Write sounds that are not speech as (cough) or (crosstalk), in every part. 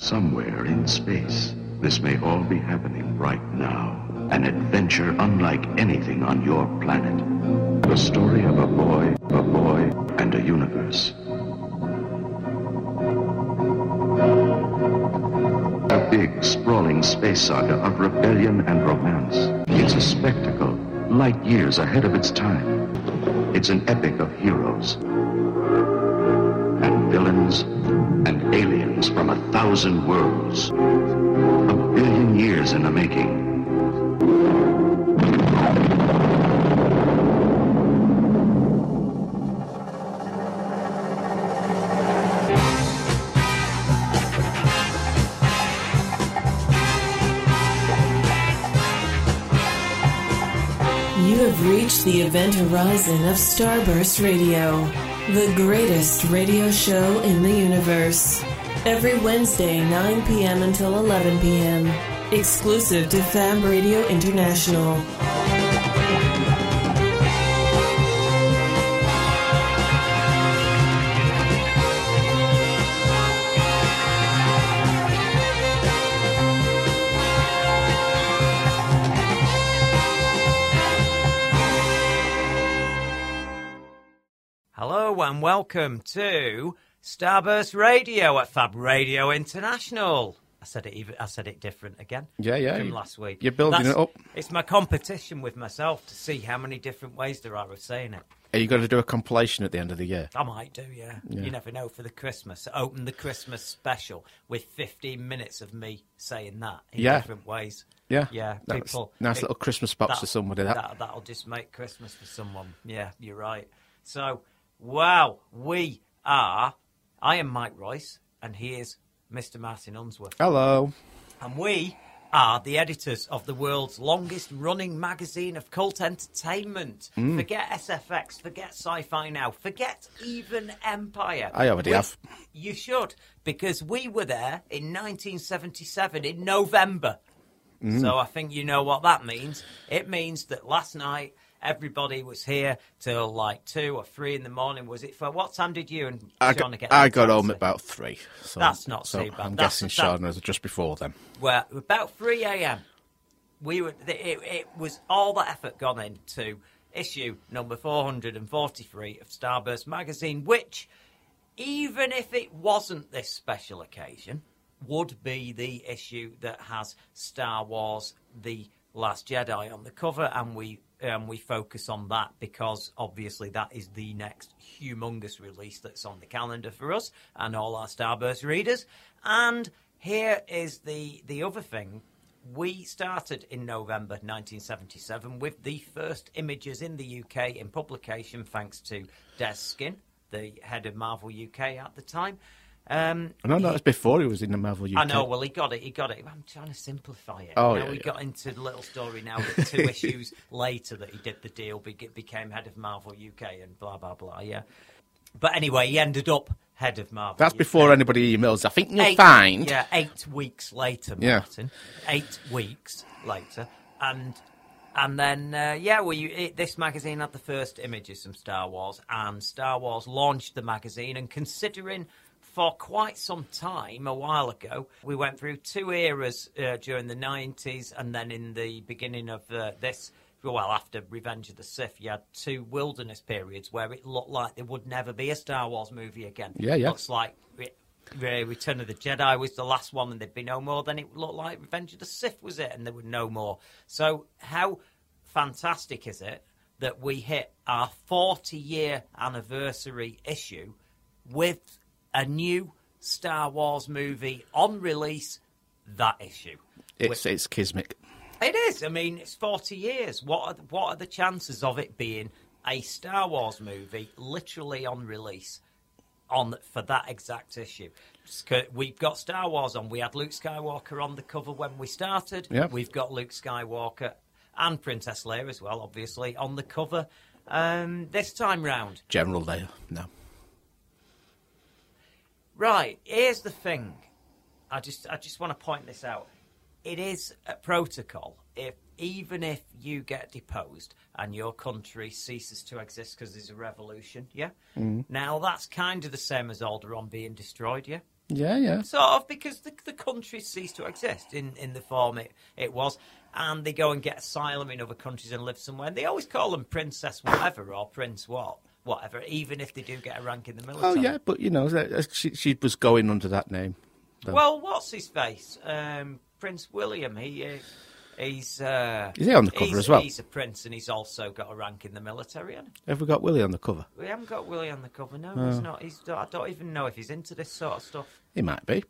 Somewhere in space, this may all be happening right now. An adventure unlike anything on your planet. The story of a boy, a boy, and a universe. A big, sprawling space saga of rebellion and romance. It's a spectacle, light years ahead of its time. It's an epic of heroes villains and aliens from a thousand worlds. A billion years in the making. You have reached the event horizon of Starburst Radio, the greatest radio show in the universe. Every Wednesday, 9 p.m. until 11 p.m. Exclusive to Fab Radio International. And welcome to Starburst Radio at Fab Radio International. I said it even. I said it different again. Yeah, yeah, From last week. you're building it up. It's my competition with myself to see how many different ways there are of saying it. Are you going to do a compilation at the end of the year? I might do, yeah. You never know for the Christmas. Open the Christmas special with 15 minutes of me saying that in Yeah. different ways. Yeah, Yeah, That's people. nice it- little Christmas box that- for somebody. That, that that'll just make Christmas for someone. Yeah, you're right. So, wow, we are. I am Mike Royce, and here's Mr. Martin Unsworth, Hello. and we are the editors of the world's longest-running magazine of cult entertainment. Mm. Forget SFX, forget Sci-Fi Now, forget even Empire. I already We- have. You should, because we were there in 1977 in November. Mm. So I think you know what that means. It means that last night everybody was here till like two or three in the morning. Was it for what time did you and I got, get? I got home at about three. So, That's not so too bad. I'm That's- guessing Sean was just before then. Well, about three a.m. We were. It, it was all the effort gone into issue number four hundred and forty-three of Starburst magazine, which, even if it wasn't this special occasion, would be the issue that has Star Wars: The Last Jedi on the cover, and we um, we focus on that because obviously that is the next humongous release that's on the calendar for us and all our Starburst readers. And here is the the other thing. We started in November 1977 with the first images in the UK in publication, thanks to Dez Skinn, the head of Marvel UK at the time. Um, No, no, it's before he was in the Marvel UK. I know. Well, he got it. He got it. I'm trying to simplify it. Oh, know, yeah, we yeah. got into the little story now (laughs) that two issues later that he did the deal, became head of Marvel UK, and blah blah blah. Yeah. But anyway, he ended up head of Marvel. That's UK. before anybody emails. I think you'll Eight- find. Yeah, eight weeks later, Yeah. Eight weeks later, and and then uh, yeah, well, you, it, this magazine had the first images from Star Wars, and Star Wars launched the magazine. And considering for quite some time, a while ago, we went through two eras uh, during the nineties, and then in the beginning of uh, this. Well, after Revenge of the Sith, you had two wilderness periods where it looked like there would never be a Star Wars movie again. Yeah, yeah. Looks like Re- Re- Return of the Jedi was the last one, and there'd be no more. Then it looked like Revenge of the Sith was it, and there were no more. So how fantastic is it that we hit our 40 year anniversary issue with a new Star Wars movie on release? That issue. It's, it's Kismic. It is. I mean, it's 40 years. What are the, what are the chances of it being a Star Wars movie literally on release on for that exact issue? We've got Star Wars on. We had Luke Skywalker on the cover when we started. Yep. We've got Luke Skywalker and Princess Leia as well, obviously, on the cover um, this time round. General Leia, No. Right, here's the thing. I just I just want to point this out. It is a protocol if even if you get deposed and your country ceases to exist because there's a revolution, yeah. Mm-hmm. Now that's kind of the same as Alderaan being destroyed, yeah. Yeah, yeah. Sort of because the, the country ceased to exist in, in the form it, it was, and they go and get asylum in other countries and live somewhere. And they always call them princess whatever or prince what whatever, even if they do get a rank in the military. Oh, yeah, but you know, she, she was going under that name. though. Well, what's his face? Um, Prince William. He uh, he's uh, Is he on the cover as well? He's a prince, and he's also got a rank in the military. Have we got Willie on the cover? We haven't got Willie on the cover. No, Oh. he's not. He's. I don't even know if he's into this sort of stuff. He might be.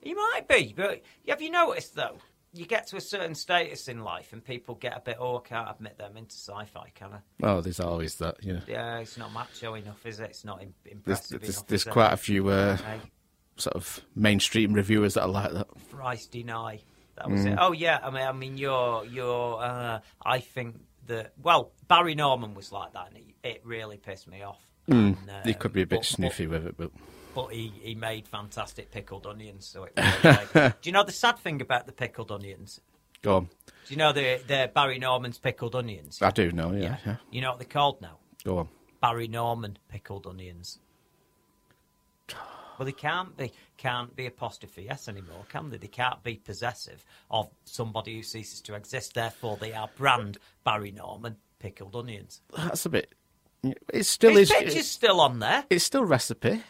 He might be, but have you noticed though? You get to a certain status in life, and people get a bit. Oh, I can't admit them into sci-fi, can I? Oh, there's always that, you know. Yeah, it's not macho enough, is it? It's not im- There's, impressive there's, enough. there's it? quite a few uh, Hey, sort of mainstream reviewers that are like that. Thrice deny. That was Mm. it. Oh yeah, I mean, I mean, you're, you're. Uh, I think that. Well, Barry Norman was like that, and it, it really pissed me off. And, He um, could be a bit but- sniffy with it, but but he, he made fantastic pickled onions. So it made- (laughs) do you know the sad thing about the pickled onions? go on. Do you know the the Barry Norman's pickled onions? I do know, yeah, yeah. You know what they're called now? Go on. Barry Norman pickled onions. Well, they can't be can't be apostrophe s anymore, can they? They can't be possessive of somebody who ceases to exist. Therefore, they are brand Barry Norman pickled onions. That's a bit. It still His is. picture's still on there. It's still recipe.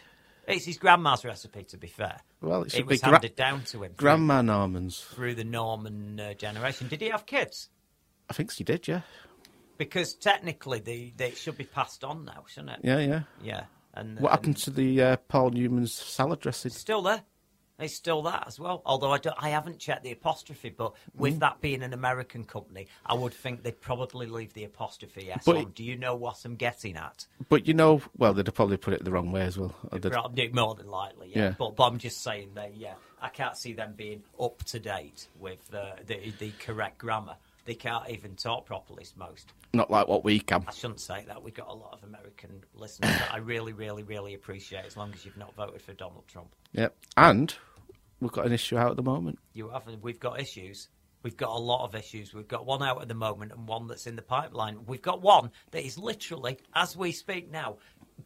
It's his grandma's recipe, to be fair. Well, it should was be gra- handed down to him through, Grandma Norman's. through the Norman uh, generation. Did he have kids? I think she did, yeah. Because technically, they, they should be passed on now, shouldn't it? Yeah, yeah. Yeah. And What um, happened to the uh, Paul Newman's salad dressing? Still there. It's still that as well. Although I, don't, I haven't checked the apostrophe, but with Mm. that being an American company, I would think they'd probably leave the apostrophe S But on. Do you know what I'm getting at? But you know, well, they'd have probably put it the wrong way as well. Probably More than likely, yeah. Yeah. But, but I'm just saying that, yeah, I can't see them being up to date with uh, the the correct grammar. They can't even talk properly, most. Not like what we can. I shouldn't say that. We've got a lot of American listeners that I really, really, really appreciate. As long as you've not voted for Donald Trump. Yep. And we've got an issue out at the moment. You haven't. We've got issues. We've got a lot of issues. We've got one out at the moment and one that's in the pipeline. We've got one that is literally, as we speak now,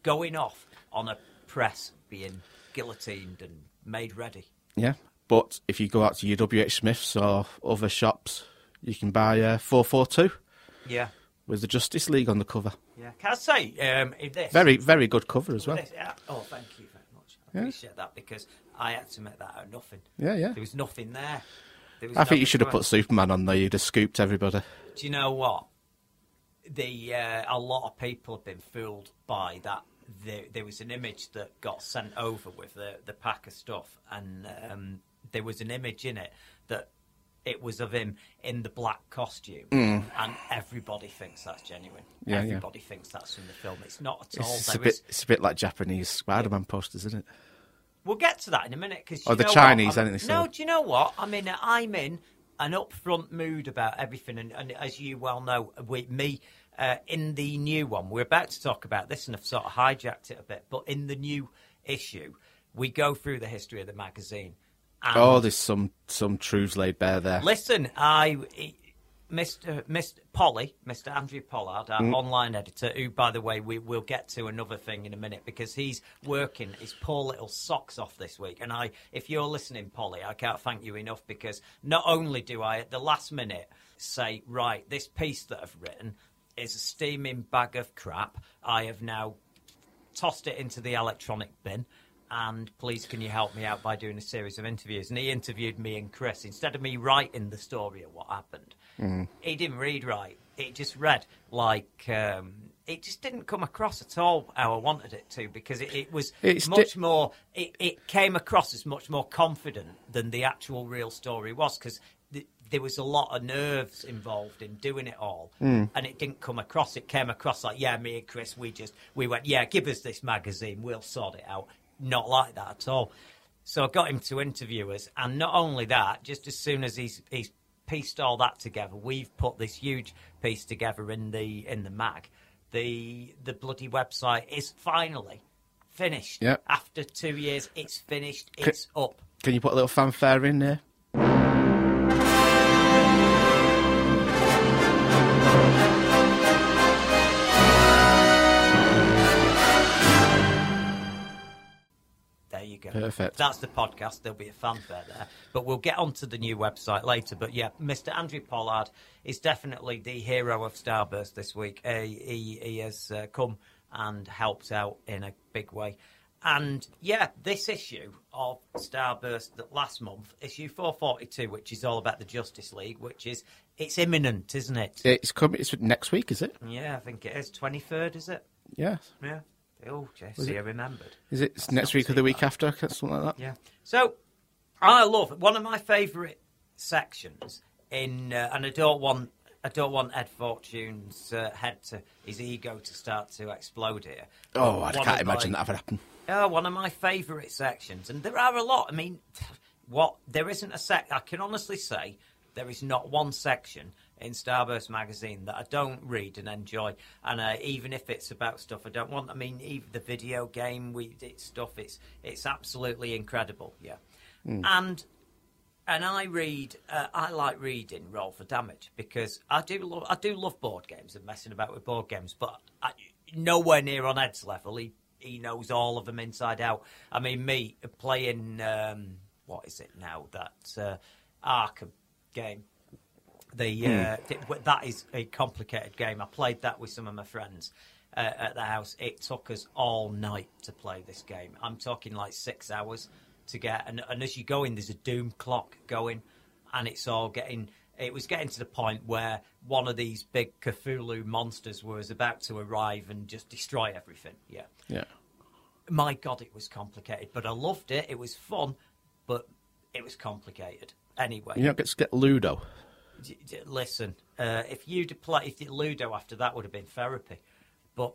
going off on a press being guillotined and made ready. Yeah. But if you go out to UWH Smiths or other shops, you can buy uh, 442 Yeah. with the Justice League on the cover. Yeah. Can I say, um, this. Very, very good cover as well. this- yeah, oh, thank you very much. I appreciate that because I had to make that out of nothing. Yeah, yeah. There was nothing there. There was I think you should have put Superman on there. You'd have scooped everybody. Do you know what? The uh, a lot of people have been fooled by that. There, there was an image that got sent over with the the pack of stuff, and um, there was an image in it that it was of him in the black costume, and everybody thinks that's genuine. Mm. Yeah, yeah. everybody thinks that's from the film. It's not at all. It's, a bit, it's a bit like Japanese Spider-Man posters, isn't it? We'll get to that in a minute because Or the Chinese, aren't they, No, do you know what? I mean, I'm in an upfront mood about everything, and, and as you well know, with me uh, in the new one, we're about to talk about this, and I've sort of hijacked it a bit. But in the new issue, we go through the history of the magazine. And Oh, there's some some truths laid bare there. Listen, I, Mr. Mr. Polly, Mr. Andrew Pollard, our Mm. online editor, who, by the way, we will get to another thing in a minute because he's working his poor little socks off this week. And I, if you're listening, Polly, I can't thank you enough because not only do I at the last minute say, right, this piece that I've written is a steaming bag of crap. I have now tossed it into the electronic bin. And please, can you help me out by doing a series of interviews? And he interviewed me and Chris instead of me writing the story of what happened. He didn't read right. It just read like um, it just didn't come across at all how I wanted it to because it, it was It's much di- more. It, it came across as much more confident than the actual real story was because. th there was a lot of nerves involved in doing it all, and it didn't come across. It came across like, yeah, me and Chris, we just we went, yeah, give us this magazine, we'll sort it out. Not like that at all. So I got him to interview us, and not only that, just as soon as he's he's pieced all that together, we've put this huge piece together in the in the mag. The the bloody website is finally finished. Yep. After two years, it's finished. It's up. Can you put a little fanfare in there? Perfect. That's the podcast. There'll be a fanfare there. But we'll get onto the new website later. But yeah, Mr. Andrew Pollard is definitely the hero of Starburst this week. Uh, he, he has uh, come and helped out in a big way. And yeah, this issue of Starburst that last month, issue 442, which is all about the Justice League, which is it's imminent, isn't it? It's coming. It's next week, is it? Yeah, I think it is. 23rd, is it? Yes. Yeah. Oh, Jesse, I remembered. Is it That's next week or the week bad. after? Something like that. Yeah. So I love one of my favourite sections in, uh, and I don't want. I don't want Ed Fortune's uh, head to his ego to start to explode here. Oh, I can't imagine my- that ever happen. Oh, one of my favourite sections, and there are a lot. I mean, what there isn't a sec. I can honestly say there is not one section in Starburst magazine that I don't read and enjoy, and uh, even if it's about stuff I don't want. I mean, even the video game, we it's stuff. It's it's absolutely incredible. Yeah, and and I read. Uh, I like reading Roll for Damage because I do love. I do love board games and messing about with board games, but I, nowhere near on Ed's level. He he knows all of them inside out. I mean, me playing. Um, what is it now? That uh, Arkham game. The uh, th- that is a complicated game. I played that with some of my friends uh, at the house. It took us all night to play this game. I'm talking like six hours to get, and, and as you go in, there's a doom clock going, and it's all getting. It was getting to the point where one of these big Cthulhu monsters was about to arrive and just destroy everything. Yeah, Yeah. my God, it was complicated, but I loved it. It was fun, but it was complicated. Anyway, You don't get to get Ludo. Listen, uh, if you'd play, if Ludo after that would have been therapy, but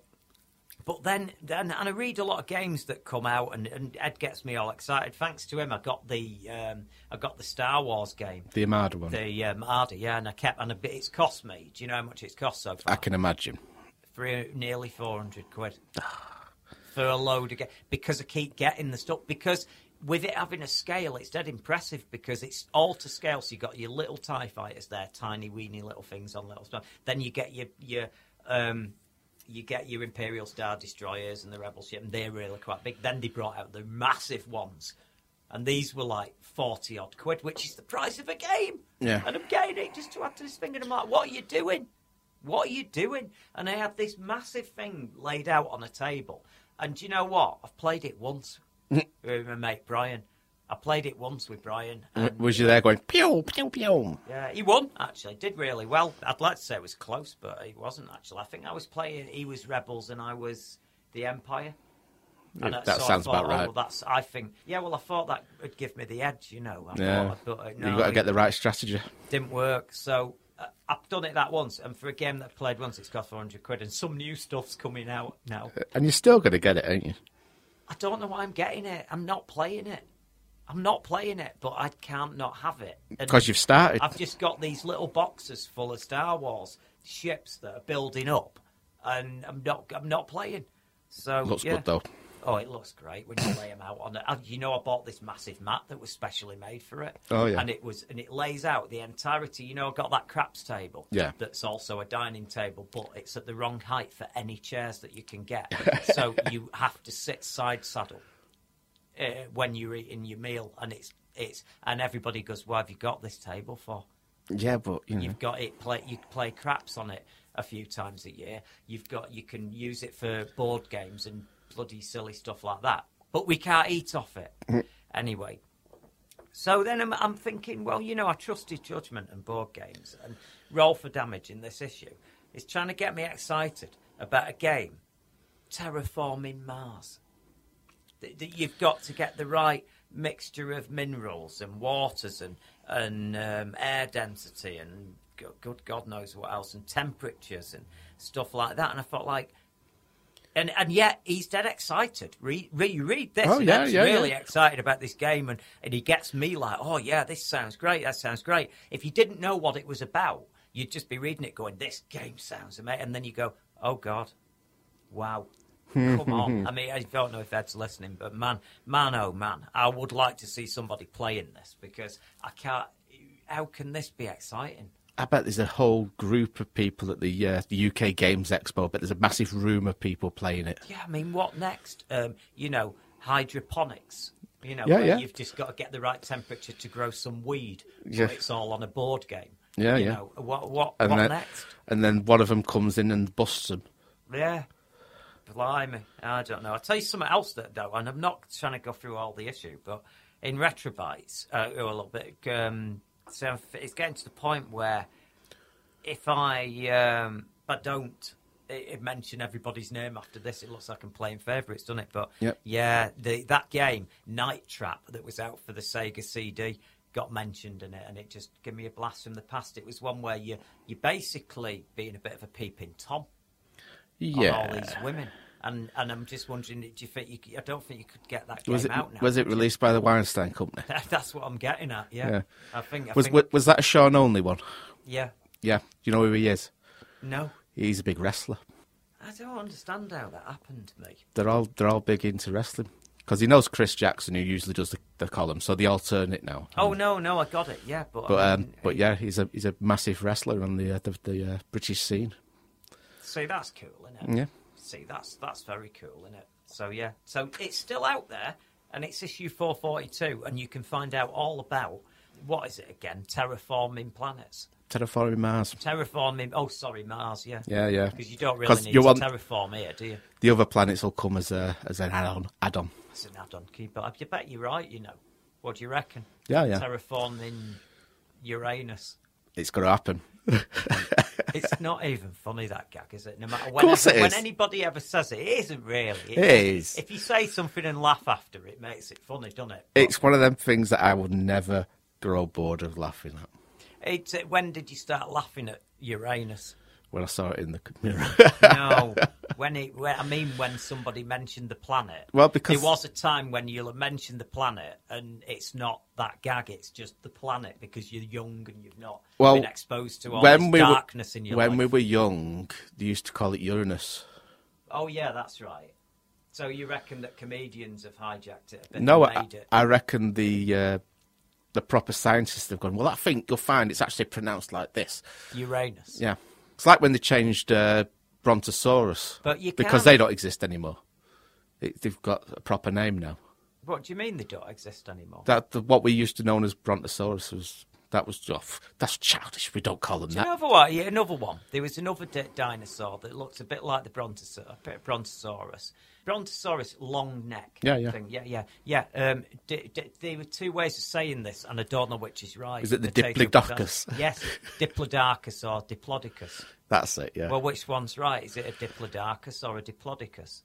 but then then and I read a lot of games that come out and, and Ed gets me all excited. Thanks to him, I got the um, I got the Star Wars game, The Armada one. the um, Arda, yeah, and I kept and a bit. It's cost me. Do you know how much it's cost so far? I can imagine. Three, nearly four hundred quid (sighs) for a load of ga- because I keep getting the stuff because with it having a scale, it's dead impressive because it's all to scale. So you got your little Tie fighters there, tiny weeny little things on little stuff. Then you get your your um, you get your Imperial Star Destroyers and the Rebel ship, and they're really quite big. Then they brought out the massive ones. And these were like 40 odd quid, which is the price of a game. Yeah. And I'm getting it just to add to this thing. And I'm like, what are you doing? What are you doing? And I had this massive thing laid out on a table. And do you know what? I've played it once with my mate Brian. I played it once with Brian. And, Was you there going pew pew pew? yeah, he won, actually. Did really well. I'd like to say it was close, but he wasn't, actually. I think I was playing, he was Rebels and I was the Empire. And that of sounds thought, about oh, right. well, that's, I think, yeah, well, I thought that would give me the edge, you know. I Yeah. thought, but, uh, You've got to get the right strategy. didn't work. So uh, I've done it that once, and for a game that I played once, it's cost 400 quid, and some new stuff's coming out now. And you're still going to get it, ain't you? I don't know why I'm getting it. I'm not playing it. I'm not playing it, but I can't not have it. Because you've started. I've just got these little boxes full of Star Wars ships that are building up, and I'm not. I'm not playing. So Looks yeah. good, though. Oh, it looks great when you lay them out on it. You know, I bought this massive mat that was specially made for it. Oh, yeah. and it was and it lays out the entirety. You know, I got that craps table. Yeah. that's also a dining table, but it's at the wrong height for any chairs that you can get. (laughs) so you have to sit side saddle uh, when you're eating your meal, and it's it's and everybody goes, "Why have you got this table for?" Yeah, but, you know. You've got it play you play craps on it a few times a year. You've got you can use it for board games and bloody silly stuff like that. But we can't eat off it anyway. So then I'm, I'm thinking, well, you know, I trust his judgment and board games and roll for damage in this issue is trying to get me excited about a game terraforming Mars. That that you've got to get the right mixture of minerals and waters and and um, air density and go- good God knows what else and temperatures and stuff like that. And I felt like, and and yet he's dead excited. Read read, read this. Oh, yeah, yeah, really yeah. excited about this game, and and he gets me like, oh yeah, this sounds great. That sounds great. If you didn't know what it was about, you'd just be reading it, going, this game sounds amazing, and then you go, oh God, wow. Come on. (laughs) I mean, I don't know if Ed's listening, but man, man, oh man, I would like to see somebody playing this because I can't. How can this be exciting? I bet there's a whole group of people at the, uh, the UK Games Expo, but there's a massive room of people playing it. Yeah, I mean, what next? Um, you know, hydroponics. You know, Yeah, yeah. you've just got to get the right temperature to grow some weed. So Yeah. it's all on a board game. Yeah, you yeah. Know, what what, And what then, next? and then one of them comes in and busts them. Yeah. Blimey. I don't know. I'll tell you something else that though, and I'm not trying to go through all the issue, but in retrobytes, uh, a little bit, um, so it's getting to the point where if I, um, I don't uh, mention everybody's name after this, it looks like I'm playing favourites, doesn't it? But Yep. yeah, the, that game, Night Trap, that was out for the Sega CD, got mentioned in it, and it just gave me a blast from the past. It was one where you you basically being a bit of a peeping tom on all these women. And and I'm just wondering, do you think you? c- I don't think you could get that game Was it out now. was it released by the Weinstein Company? (laughs) That's what I'm getting at. Yeah, Yeah. I think. I Was think, was that a Sean only one? yeah. Yeah. Do you know who he is? No, He's a big wrestler. I don't understand how that happened to me. They're all they're all big into wrestling because he knows Chris Jackson, who usually does the, the column, so they alternate now. Oh no, no, I got it. Yeah, but But I um, mean, but yeah, he's a he's a massive wrestler on the uh, the, the uh, British scene. see, that's cool, isn't it? Yeah. See, that's that's very cool, isn't it? So yeah, so it's still out there, and it's issue 442, and you can find out all about what is it again? Terraforming planets. Terraforming Mars. Terraforming. Oh, sorry, Mars. Yeah. Yeah, yeah. Because you don't really need to want- terraform here, do you? The other planets will come as a as an add-on. Add-on. That's an add-on. Can you, bet you're right. You know. What do you reckon? Yeah, yeah. Terraforming Uranus. It's going to happen. (laughs) It's not even funny that gag, is it? No matter course whenever, it when anybody ever says it, it isn't really. It is. If you say something and laugh after, it makes it funny, doesn't it? It's one of them things that I would never grow bored of laughing at It's, uh, when did you start laughing at Uranus? When I saw it in the mirror. No, (laughs) when it. When, I mean, when somebody mentioned the planet. Well, because- there was a time when you'll have mentioned the planet, and it's not that gag; it's just the planet because you're young and you've not well, been exposed to all when this we darkness were, in your when life. we were young, they used to call it Uranus. Oh yeah, that's right. So you reckon that comedians have hijacked it No, I, it? I reckon the uh, the proper scientists have gone. Well, I think you'll find it's actually pronounced like this. Uranus. Yeah, it's like when they changed uh, Brontosaurus, But you because they don't exist anymore. It, they've got a proper name now. What do you mean they don't exist anymore? That the, what we used to know as Brontosaurus was that was off. That's childish. We don't call them that. Another one, yeah, another one. There was another di- dinosaur that looks a bit like the Brontosaurus. Brontosaurus, Brontosaurus, long neck. Yeah, yeah. Thing. yeah, yeah, yeah. Um, di- di- there were two ways of saying this, and I don't know which is right. Is it the Diplodocus? Yes, Diplodocus or Diplodocus. That's it. Yeah. Well, which one's right? Is it a Diplodocus or a Diplodocus?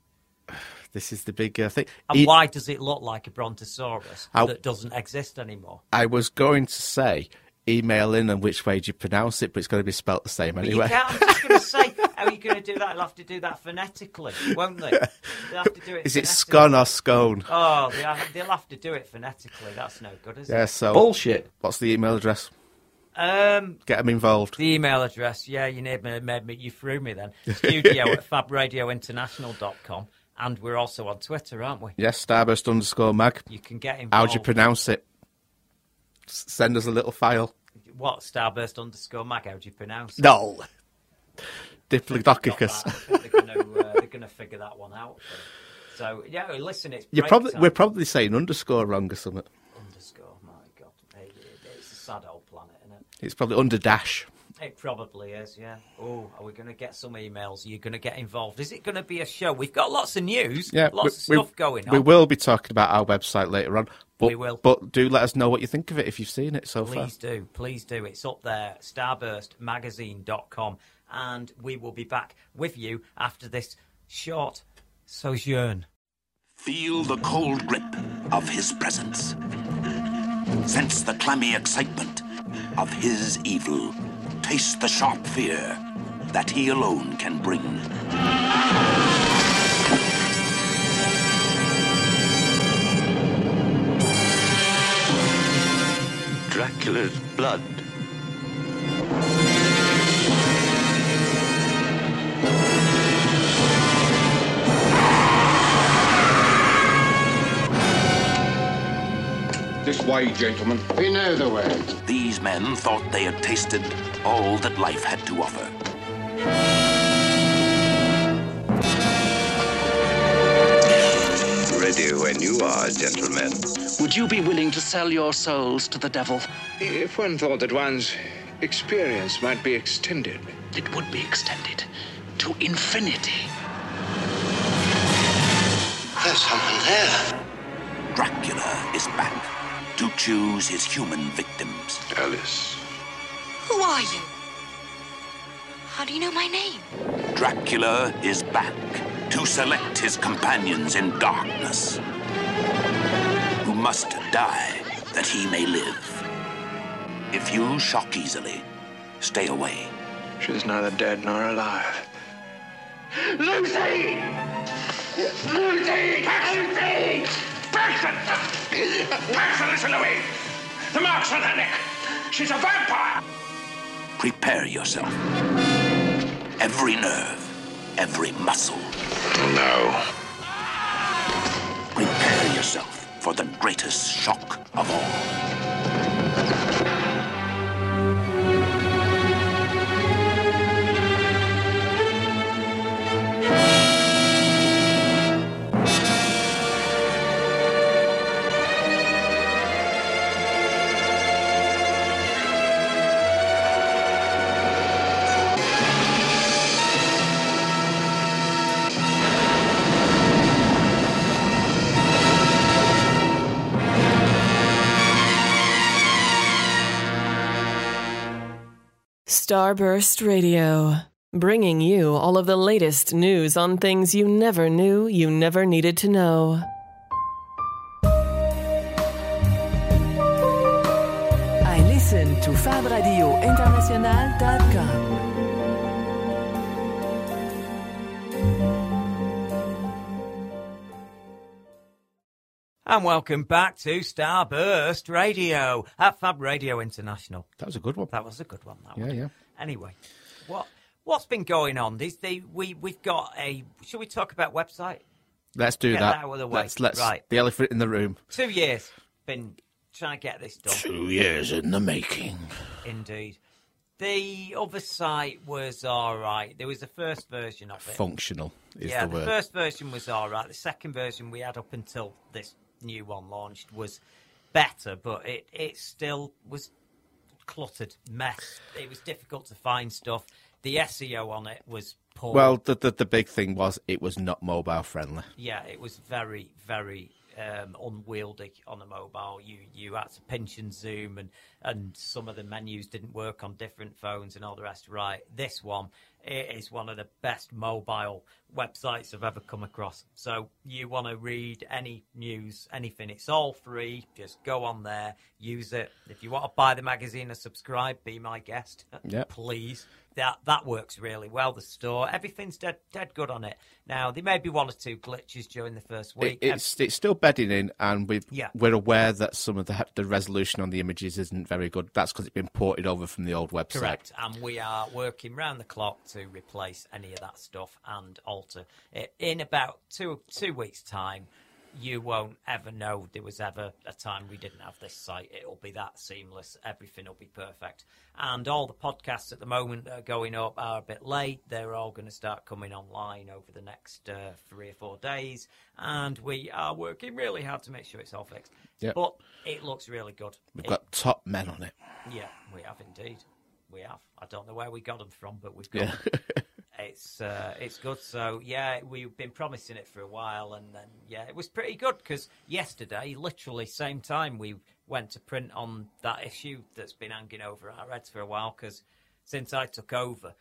(sighs) this is the big uh, thing. And E- why does it look like a Brontosaurus How- that doesn't exist anymore? I was going to say email in and which way do you pronounce it, but it's going to be spelt the same anyway. You can't. I'm just going (laughs) to say, how are you going to do that? They'll have to do that phonetically, won't they? They'll have to do it. Is it phonetically. scone or scone? Oh, they'll have, they'll have to do it phonetically. That's no good, is Yeah. it? So Bullshit. What's the email address? Um, Get them involved. the email address. Yeah, you need me, made me. You threw me then. Studio at fabradiointernational.com. And we're also on Twitter, aren't we? Yes, starburst underscore mag. You can get involved. How do you pronounce it? Send us a little file. What? Starburst underscore mag. How do you pronounce it? No. Diplodocus. that. I think they're going to uh, to figure that one out. So yeah, listen, it's You're break probably time. we're probably saying underscore wrong or something. underscore. My God, It- it- it's a sad old planet, isn't it? It's probably under dash. It probably is. Yeah. Oh, are we going to get some emails? Are you going to get involved? Is it going to be a show? We've got lots of news. Yeah, lots we, of stuff going on. We will be talking about our website later on. But, We will. But do let us know what you think of it if you've seen it so far. Please do, please do. It's up there, starburstmagazine.com, and we will be back with you after this short sojourn. Feel the cold grip of his presence. Sense the clammy excitement of his evil. Taste the sharp fear that he alone can bring. Dracula's blood. This way, gentlemen. We know the way. These men thought they had tasted all that life had to offer. Ready when you are, gentlemen. Would you be willing to sell your souls to the devil? If one thought that one's experience might be extended. It would be extended to infinity. There's someone there. Dracula is back to choose his human victims. Alice. Who are you? How do you know my name? Dracula is back to select his companions in darkness, who must die that he may live. If you shock easily, stay away. She's neither dead nor alive. Lucy! Lucy! Lucy! Paxton! Paxton, listen to me! The mark's on her neck. She's a vampire! Prepare yourself. Every nerve, every muscle. No. Prepare yourself for the greatest shock of all. Starburst Radio, bringing you all of the latest news on things you never knew you never needed to know. I listen to FabRadioInternational.com. And welcome back to Starburst Radio at Fab Radio International. That was a good one. That was a good one. That Yeah, one. yeah. Anyway, what what's been going on? These the we we've got a. Should we talk about website? Let's do Get that. that out of the way. Let's let's Right. the elephant in the room. Two years been trying to get this done. Two years in the making. Indeed. The other site was all right. There was the first version of it. Functional is yeah, the word. first version was all right. The second version we had up until this new one launched was better, but it, it still was cluttered mess. It was difficult to find stuff. The SEO on it was poor. Well, the, the the big thing was it was not mobile friendly. yeah, it was very, very um, unwieldy on the mobile. You you had to pinch and zoom, and and some of the menus didn't work on different phones and all the rest. Right, this one it is one of the best mobile websites I've ever come across. So you want to read any news, anything, it's all free. Just go on there, use it. If you want to buy the magazine or subscribe, be my guest, Yep. please. That that works really well. The store, everything's dead dead good on it. Now there may be one or two glitches during the first week. It, it's it's still bedding in, and we Yeah. we're aware that some of the the resolution on the images isn't very good. That's because it's been ported over from the old website. Correct, and we are working round the clock to replace any of that stuff and alter it. In about two two weeks' time, you won't ever know there was ever a time we didn't have this site. It'll be that seamless. Everything will be perfect, and all the podcasts at the moment that are going up are a bit late. They're all going to start coming online over the next uh, three or four days, and we are working really hard to make sure it's all fixed. Yep. But it looks really good. We've It- got top men on it. yeah, we have indeed. We have. I don't know where we got them from, but we've got Yeah. (laughs) It's uh, it's good. So yeah, we've been promising it for a while, and then yeah, it was pretty good because yesterday, literally same time, we went to print on that issue that's been hanging over our heads for a while. Because since I took over,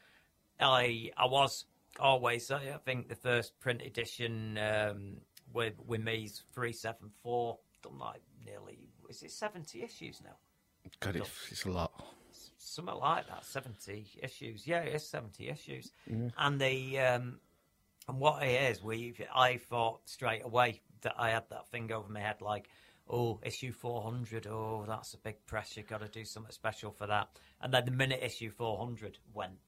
I I was always I think the first print edition um, with with me's three seven four done like nearly is it seventy issues now God, it's, it's a lot. Something like that, seventy issues. Yeah, it is seventy issues. And the um, and what it is, we I thought straight away that I had that thing over my head, like, oh, issue four hundred. Oh, that's a big pressure. Got to do something special for that. And then the minute issue four hundred went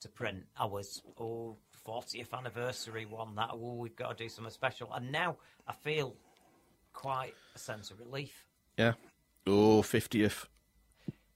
to print, I was oh. 40th anniversary one that oh we've got to do something special and now I feel quite a sense of relief Yeah. Oh, 50th.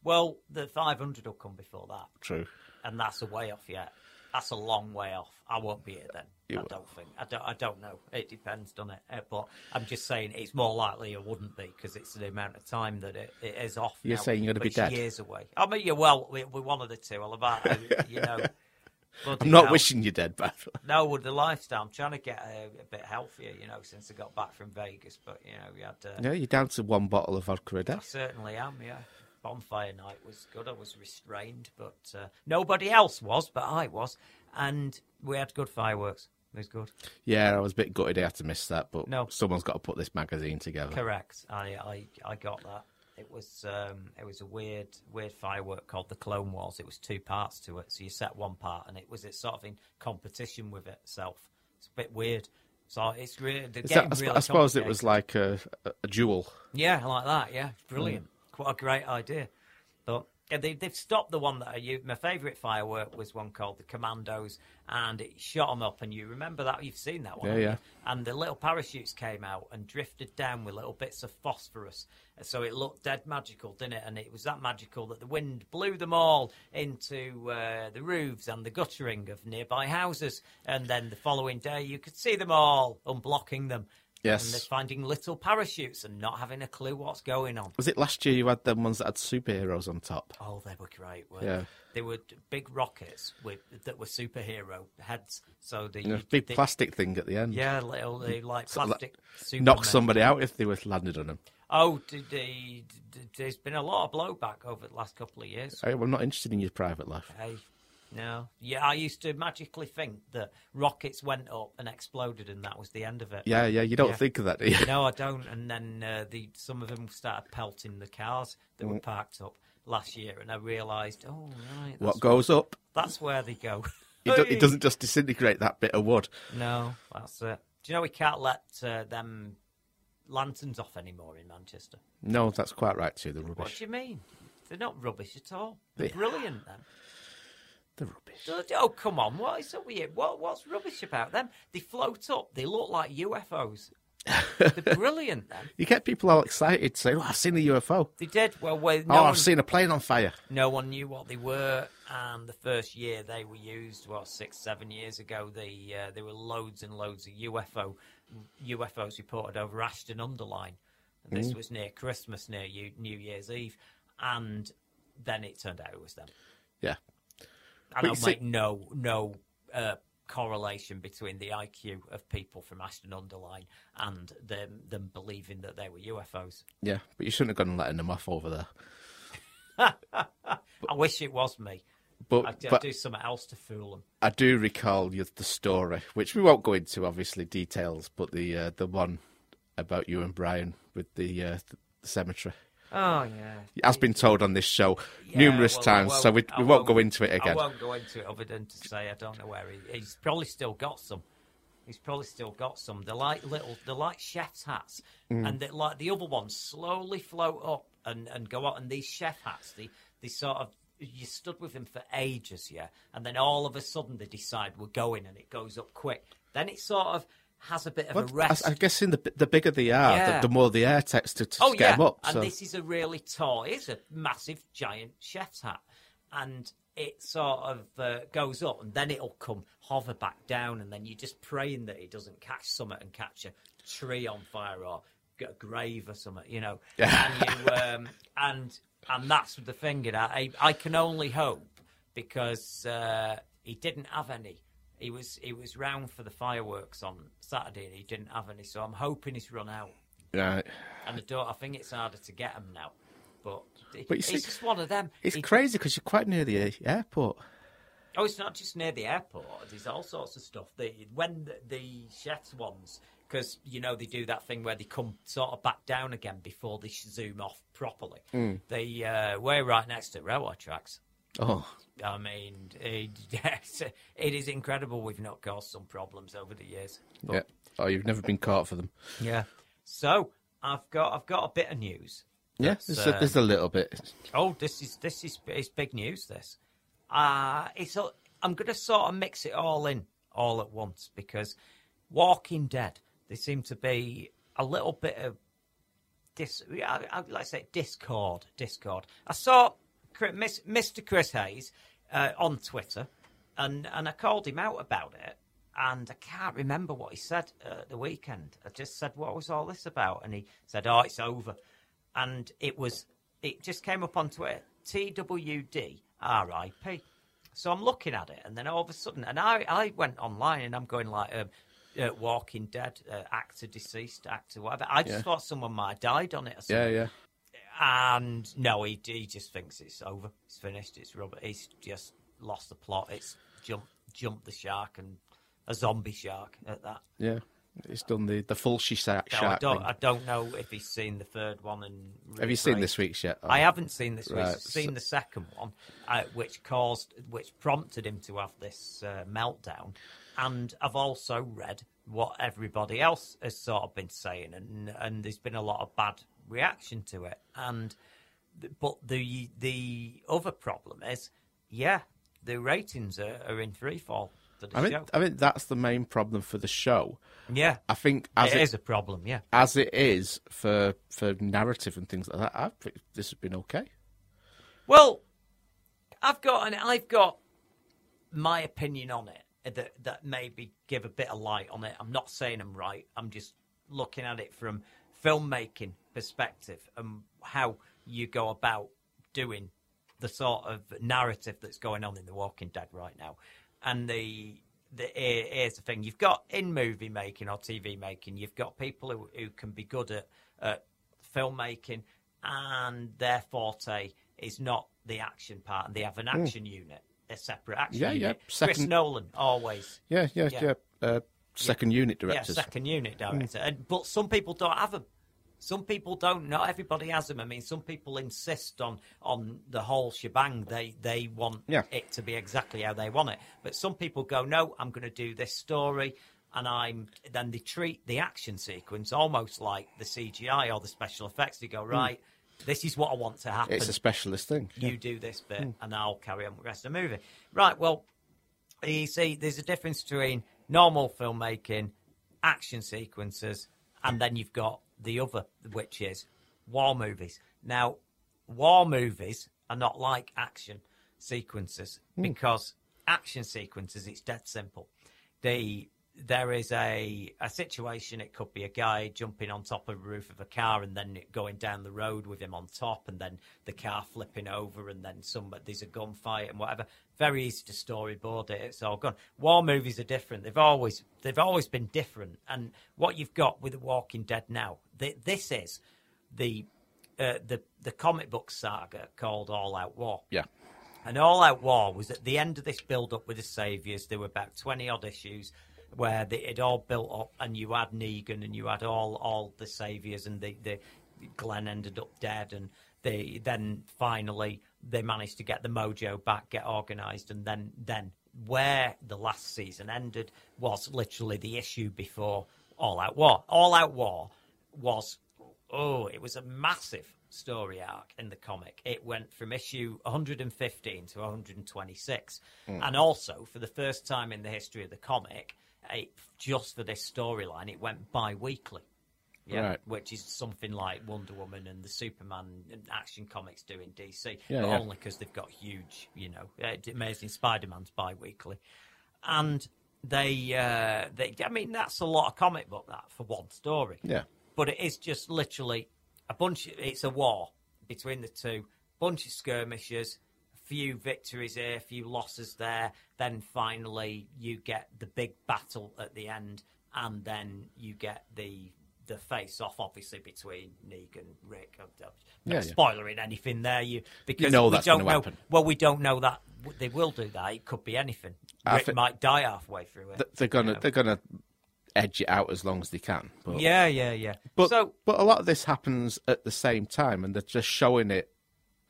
Well the 500 will come before that True. and that's a way off yet. That's a long way off. I won't be here then. You I won't. don't think. I don't. I don't know. It depends, doesn't it? Uh, but I'm just saying it's more likely it wouldn't be because it's the amount of time that it, it is off. You're now, saying you're gonna be it's dead? years away. I mean, yeah. Well, we, we're one of the two. Uh, you know. (laughs) I'm not hell. wishing you dead, way. No, with the lifestyle, I'm trying to get a, a bit healthier, you know, since I got back from Vegas. But you know, we had. Uh, Yeah, you're down to one bottle of vodka a I day. certainly am, yeah. Bonfire night was good. I was restrained, but uh, nobody else was, but I was. And we had good fireworks. It was good. Yeah, I was a bit gutted I had to miss that, but No. someone's got to put this magazine together. Correct. I, I, I got that. It was um, it was a weird weird firework called the Clone Wars. It was two parts to it, so you set one part, and it was it sort of in competition with itself. It's a bit weird. So it's really the game that- I, really I suppose it was like a, a, jewel. Yeah, like that. Yeah, brilliant. Mm. Quite a great idea. But yeah, they, they've stopped the one that I used. My favourite firework was one called the Commandos, and it shot them up. And you remember that? You've seen that one, Yeah, yeah. And the little parachutes came out and drifted down with little bits of phosphorus. So it looked dead magical, didn't it? And it was that magical that the wind blew them all into uh, the roofs and the guttering of nearby houses. And then the following day, you could see them all unblocking them. Yes. And they're finding little parachutes and not having a clue what's going on. Was it last year you had them ones that had superheroes on top? Oh, they were great. Weren't Yeah. They? they were big rockets with that were superhero heads. So the You know, big they- plastic thing at the end. Yeah, little they like Sort of like plastic. Knock somebody out if they were landed on them. Oh, d- there's been a lot of blowback over the last couple of years. Hey, I'm not interested in your private life. Hey, no, yeah, I used to magically think that rockets went up and exploded, and that was the end of it. Yeah, yeah, you don't think of that, do you? No, I don't. And then uh, the some of them started pelting the cars that were Mm. parked up last year, and I realised, oh right, What goes where- up? That's where they go. It, do, it (laughs) doesn't just disintegrate that bit of wood. No, that's it. Do you know we can't let uh, them lanterns off anymore in Manchester? No, that's quite right too. The rubbish. What do you mean? They're not rubbish at all. They're They- brilliant. Then. The rubbish. Oh come on! What is up with you? What what's rubbish about them? They float up. They look like UFOs. (laughs) They're brilliant. Then You get people all excited saying, "Oh, I've seen a UFO." they did well. well no oh, one, I've seen a plane on fire. No one knew what they were, and the first year they were used, what six, seven years ago, they uh, there were loads and loads of UFO UFOs reported over Ashton-under-Lyne. And this Mm. was near Christmas, near New Year's Eve, and then it turned out it was them. Yeah. I But don't see- make no no uh, correlation between the IQ of people from Ashton-under-Lyne and them them believing that they were UFOs. Yeah, but you shouldn't have gone and letting them off over there. (laughs) I wish it was me. But- I'd, I'd do something else to fool them. I do recall you the story, which we won't go into, obviously details, but the uh, the one about you and Brian with the, uh, the cemetery. Oh yeah. Has been told on this show Yeah, numerous well, times, so we, won't- won't go into it again. I won't go into it other than to say I don't know where he. He's probably still got some. He's probably still got some. They're like little. They're like chef's hats, Mm. and like the other ones slowly float up and, and go out. And these chef hats, they they sort of you stood with them for ages, yeah, and then all of a sudden they decide we're going, and it goes up quick. Then it sort of has a bit of Well, a rest. I, I guess in the the bigger they are, Yeah. the, the more the air takes to, to Oh get yeah, them up. and so. this is a really tall. It's a massive, giant chef's hat, and it sort of uh, goes up, and then it'll come hover back down, and then you're just praying that it doesn't catch something and catch a tree on fire or get a grave or something, you know. (laughs) and you, um, and and that's the thing. You know, I I can only hope because uh, he didn't have any. He was he was round for the fireworks on Saturday, and he didn't have any. So I'm hoping he's run out. Right. And I don't. I think it's harder to get them now. But, But it's see, just one of them. It's crazy because you're quite near the airport. Oh, it's not just near the airport. There's all sorts of stuff. They, when the, the chefs ones, because you know they do that thing where they come sort of back down again before they zoom off properly. Mm. They uh, we're right next to railway tracks. Oh, I mean, it, (laughs) yes, it is incredible. We've not caused some problems over the years. But- yeah. Oh, you've never been caught for them. yeah. So I've got I've got a bit of news. Yeah, That's, there's, a, there's a um, little bit. Oh, this is this is it's big news. This, uh it's a, I'm going to sort of mix it all in all at once because Walking Dead. There seem to be a little bit of dis. I, I, let's say discord. Discord. I saw Mr. Chris Hayes uh, on Twitter and and I called him out about it, and I can't remember what he said uh, at the weekend. I just said, "What was all this about?" And he said, "Oh, it's over," and it was. It just came up on Twitter. TWD RIP. So I'm looking at it, and then all of a sudden, and I, I went online and I'm going like, um, uh, Walking Dead, uh, actor deceased, actor whatever. I just Yeah. thought someone might have died on it or Yeah, yeah. And no, he, he just thinks it's over. It's finished. It's rubber. He's just lost the plot. It's jump, jump the shark and a zombie shark at that. Yeah. It's done the, the full she shark, No, I don't. thing. I don't know if he's seen the third one. And Have you seen rephrased. this week's yet? I haven't seen this Right, week's. Seen the second one, uh, which caused, which prompted him to have this uh, meltdown, and I've also read what everybody else has sort of been saying, and and there's been a lot of bad reaction to it, and but the the other problem is, yeah, the ratings are, are in free fall for the I mean, show. I mean that's the main problem for the show. Yeah. I think as It it is a problem, yeah. as it is for for narrative and things like that. I think this has been okay. Well, I've got and I've got my opinion on it that that maybe give a bit of light on it. I'm not saying I'm right. I'm just looking at it from filmmaking perspective and how you go about doing the sort of narrative that's going on in The Walking Dead right now. And the the here's the thing: you've got in movie making or TV making, you've got people who, who can be good at, at filmmaking, and their forte is not the action part, and they have an Mm. action unit, a separate action Yeah, yeah. unit. Chris Second- Nolan always. Yeah, yeah, yeah. Uh, second unit director. Yeah, second unit Mm. director. And, but some people don't have them. Some people don't. Not everybody has them. I mean, some people insist on on the whole shebang. They they want Yeah. it to be exactly how they want it. But some people go, no, I'm going to do this story, and I'm then they treat the action sequence almost like the CGI or the special effects. They go, right, this is what I want to happen. Hmm. It's a specialist thing. You yeah. do this bit, Mm. and I'll carry on with the rest of the movie. Right. Well, you see, there's a difference between normal filmmaking, action sequences, and then you've got the other, which is war movies. Now, war movies are not like action sequences Hmm. because action sequences, it's dead simple. The there is a a situation. It could be a guy jumping on top of the roof of a car and then going down the road with him on top, and then the car flipping over, and then some there's a gunfight and whatever. Very easy to storyboard it. It's all gone. War movies are different. They've always they've always been different. And what you've got with The Walking Dead now, th- this is the uh, the the comic book saga called All Out War. Yeah. And All Out War was at the end of this build up with the Saviours. There were about 20 odd issues where they, it all built up, and you had Negan and you had all, all the Saviours, and the, the Glenn ended up dead. And they then finally they managed to get the mojo back, get organised, and then, then where the last season ended was literally the issue before All Out War. All Out War was oh, it was a massive story arc in the comic. It went from issue 115 to 126. Mm. And also, for the first time in the history of the comic, it, just for this storyline, it went bi weekly. Yeah, Right. which is something like Wonder Woman and the Superman and action comics do in DC, Yeah, but yeah. only because they've got huge, you know, uh, Amazing Spider-Man's bi-weekly, and they, uh, they, I mean, that's a lot of comic book that for one story Yeah. but it is just literally a bunch. It's a war between the two. Bunch of skirmishes, a few victories here, a few losses there. Then finally, you get the big battle at the end, and then you get the the face off, obviously between Negan, and Rick. I'm not Yeah, yeah. spoiling anything there, you because know we that's don't know. happen. Well, we don't know that they will do that. It could be anything. I Rick might die halfway through it. They're gonna you know. they're gonna edge it out as long as they can. But, Yeah, yeah, yeah. But so but a lot of this happens at the same time, and they're just showing it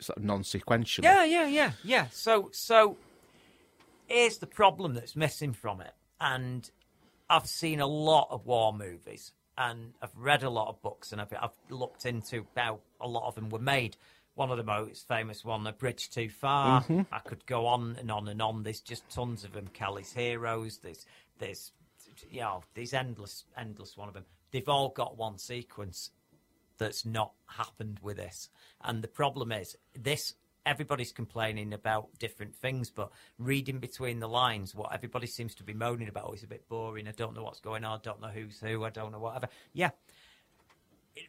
sort of non-sequentially. Yeah, yeah, yeah, yeah. So, so here's the problem that's missing from it, and I've seen a lot of war movies, and I've read a lot of books, and I've, I've looked into how a lot of them were made. One of the most famous one, A Bridge Too Far. Mhm. I could go on and on and on. There's just tons of them. Kelly's Heroes. There's, there's, you know, there's endless, endless one of them. They've all got one sequence that's not happened with this. And the problem is, this everybody's complaining about different things, but reading between the lines, what everybody seems to be moaning about oh, is a bit boring. I don't know what's going on. I don't know who's who. I don't know whatever. Yeah, it,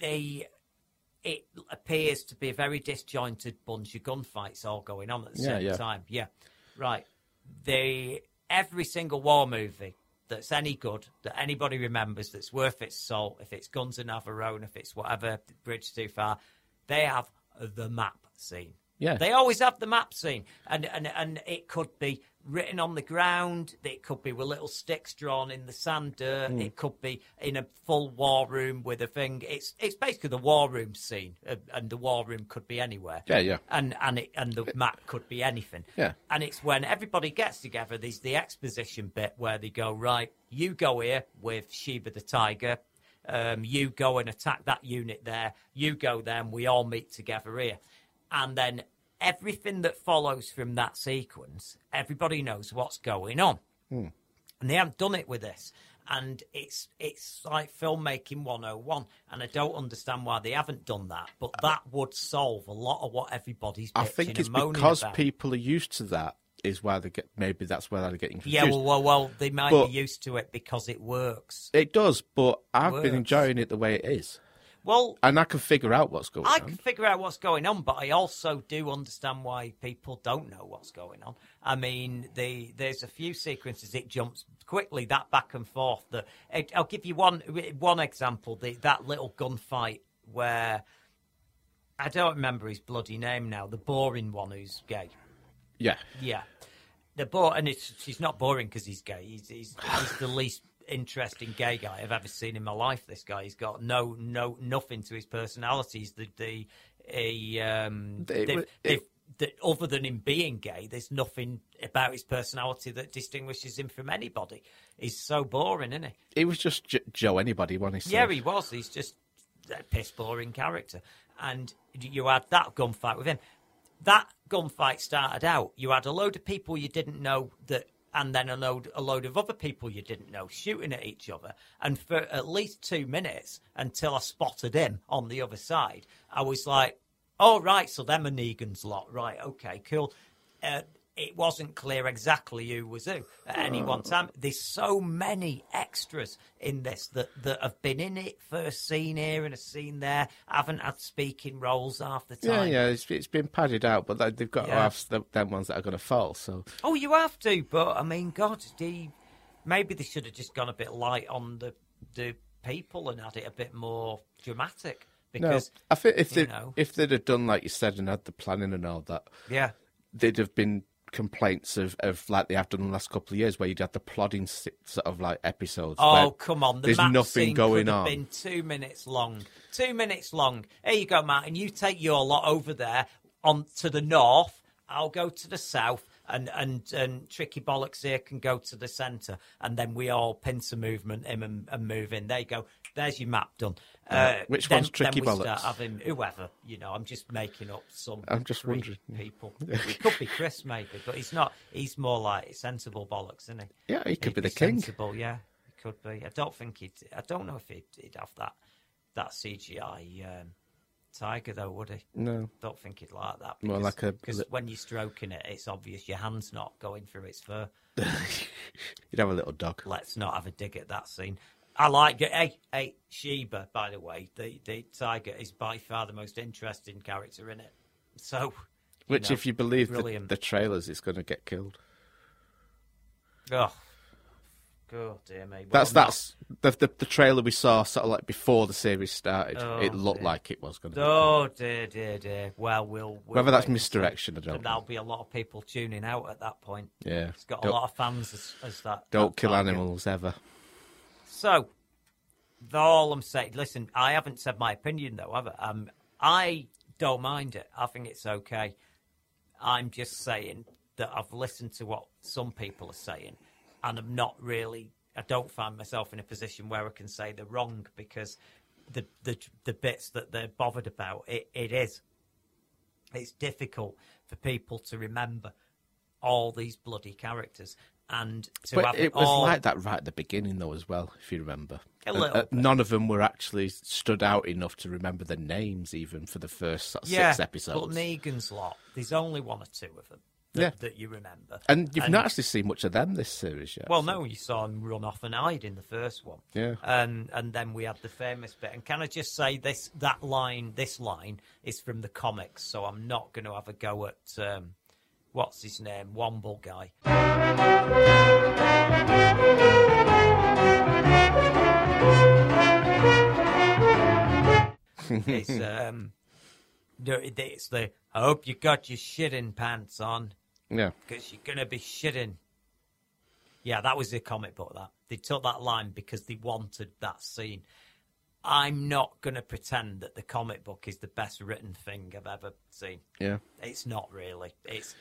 they. It appears to be a very disjointed bunch of gunfights all going on at the Yeah, same yeah. time. Yeah, right. They every single war movie that's any good that anybody remembers that's worth its salt. If it's Guns of Navarone, if it's whatever Bridge Too Far, they have the map scene. Yeah. They always have the map scene, and and and it could be written on the ground. It could be with little sticks drawn in the sand dirt. Mm. It could be in a full war room with a thing. It's it's basically the war room scene, uh, and the war room could be anywhere. Yeah, yeah. And and it and the map could be anything. Yeah. And it's when everybody gets together. There's the exposition bit where they go right. You go here with Shiva the tiger. Um, you go and attack that unit there. You go there, and we all meet together here. And then everything that follows from that sequence, everybody knows what's going on. Hmm. And they haven't done it with this. And it's it's like filmmaking 101. And I don't understand why they haven't done that. But that would solve a lot of what everybody's I think it's because about. people are used to that. Is why they get maybe that's where they're getting confused. Yeah, well, well, well, they might But- be used to it because it works. it does, but I've Works. been enjoying it the way it is, Well, and I can figure out what's going I on. I can figure out what's going on, but I also do understand why people don't know what's going on. I mean, the there's a few sequences it jumps quickly that back and forth. That I'll give you one one example. The, that little gunfight where I don't remember his bloody name now. The boring one who's gay. Yeah, Yeah, the bore and it's she's not boring because he's gay. He's, he's he's the least interesting gay guy I've ever seen in my life. This guy, he's got no no nothing to his personality. He's the the a um It they've- wa- they've- that other than him being gay, there's nothing about his personality that distinguishes him from anybody. He's so boring, isn't he? it was just J- Joe. Anybody, wasn't he? So- Yeah, he was. He's just a piss boring character. And you had that gunfight with him. That gunfight started out. You had a load of people you didn't know that, and then a load, a load of other people you didn't know shooting at each other. And for at least two minutes until I spotted him on the other side, I was like, "Oh right, so them are Negan's lot, right? Okay, cool." Uh, it wasn't clear exactly who was who at any one oh. time. There's so many extras in this that, that have been in it first a scene here and a scene there, haven't had speaking roles half the time. yeah, it's, it's been padded out, but they- they've got to Yeah. have the, them ones that are going to fall. So Oh, you have to, but I mean, God, the, maybe they should have just gone a bit light on the the people and had it a bit more dramatic. Because no, I think if they know, if they'd have done like you said and had the planning and all that, yeah, they'd have been complaints of, of like they have done the last couple of years where you'd had the plodding sort of like episodes. Oh come on! The there's nothing going on. Been two minutes long. Two minutes long. Here you go, Martin. You take your lot over there on to the north. I'll go to the south, and and and Tricky Bollocks here can go to the centre, and then we all pincer movement him and, and move in. There you go. There's your map done. Uh, which then, one's Tricky then we Bollocks? Start having whoever, you know. I'm just making up some. I'm just wondering. People. it could be Chris, maybe, but he's not. He's more like sensible bollocks, isn't he? Yeah, he could He'd be the king. Sensible, yeah, he could be. I don't think he'd. I don't know if he'd, he'd have that that CGI um, tiger though, would he? No. don't think he'd like that. More like a- because li- when you're stroking it, it's obvious your hand's not going through its fur. (laughs) You'd have a little dog. Let's not have a dig at that scene. I like it. Hey, hey, Shiva, by the way, the the tiger is by far the most interesting character in it. So, Which, know, if you believe the, the trailers, it's going to get killed. Oh, God dear me. Well, That's that's the, the the trailer we saw sort of like before the series started. Oh, it looked dear. like it was going to. Oh dear, dear, dear. Well, we'll. we'll Whether that's wait and see. misdirection, I don't There'll be a lot of people tuning out at that point. Yeah. It's got a Don't- lot of fans as, as that. Don't that kill target. animals ever. So, all I'm saying, listen, I haven't said my opinion though, have I? Um, I don't mind it. I think it's okay. I'm just saying that I've listened to what some people are saying, and I'm not really. I don't find myself in a position where I can say they're wrong because the the the bits that they're bothered about, it, it is. It's difficult for people to remember all these bloody characters. and to But have it was all, like that right at the beginning, though, as well, if you remember. A little uh, none of them were actually stood out enough to remember the names, even for the first yeah, six episodes. But Negan's lot, there's only one or two of them that, Yeah. that you remember. and you've not actually seen much of them this series yet. Well, so- no, you saw them run off and hide in the first one. Yeah. And and then we had the famous bit. And can I just say this? That line, this line, is from the comics. So I'm not going to have a go at um, what's his name, Womble guy. it's (laughs) um, it's the I hope you got your shitting pants on Yeah. because you're gonna be shitting. Yeah, that was the comic book. That they took that line because they wanted that scene. I'm not gonna pretend that the comic book is the best written thing I've ever seen. Yeah. It's not really. It's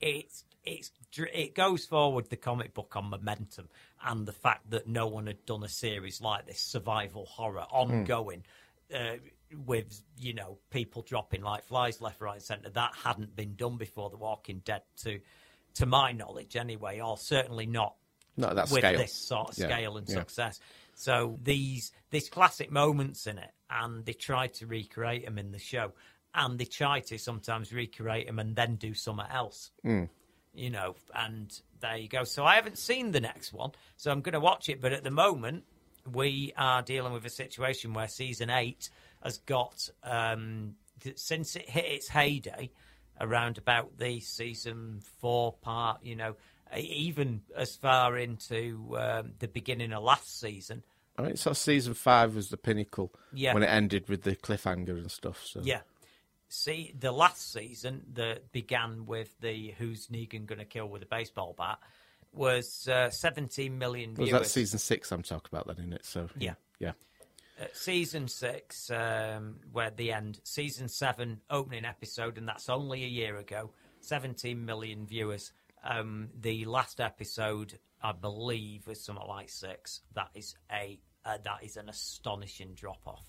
it's it's it goes forward the comic book on momentum and the fact that no one had done a series like this survival horror ongoing uh, with you know people dropping like flies left right and center that hadn't been done before the walking dead to to my knowledge anyway or certainly not Not at that with scale. this sort of Yeah, scale and yeah. success. So these these classic moments in it, and they try to recreate them in the show, and they try to sometimes recreate them and then do something else. Mm. You know, and there you go. So I haven't seen the next one, so I'm going to watch it. But at the moment, we are dealing with a situation where season eight has got um, since it hit its heyday around about the season four part. You know, even as far into um, the beginning of last season. I mean, so season five was the pinnacle Yeah. when it ended with the cliffhanger and stuff. So Yeah. See, the last season that began with the "Who's Negan going to kill with a baseball bat" was uh, 17 million was that season six I'm talking about then, isn't it? So Yeah. yeah. Uh, season six, um, where the end, season seven opening episode, and that's only a year ago. 17 million viewers. Um, the last episode, I believe, was something like six. That is a uh, that is an astonishing drop off.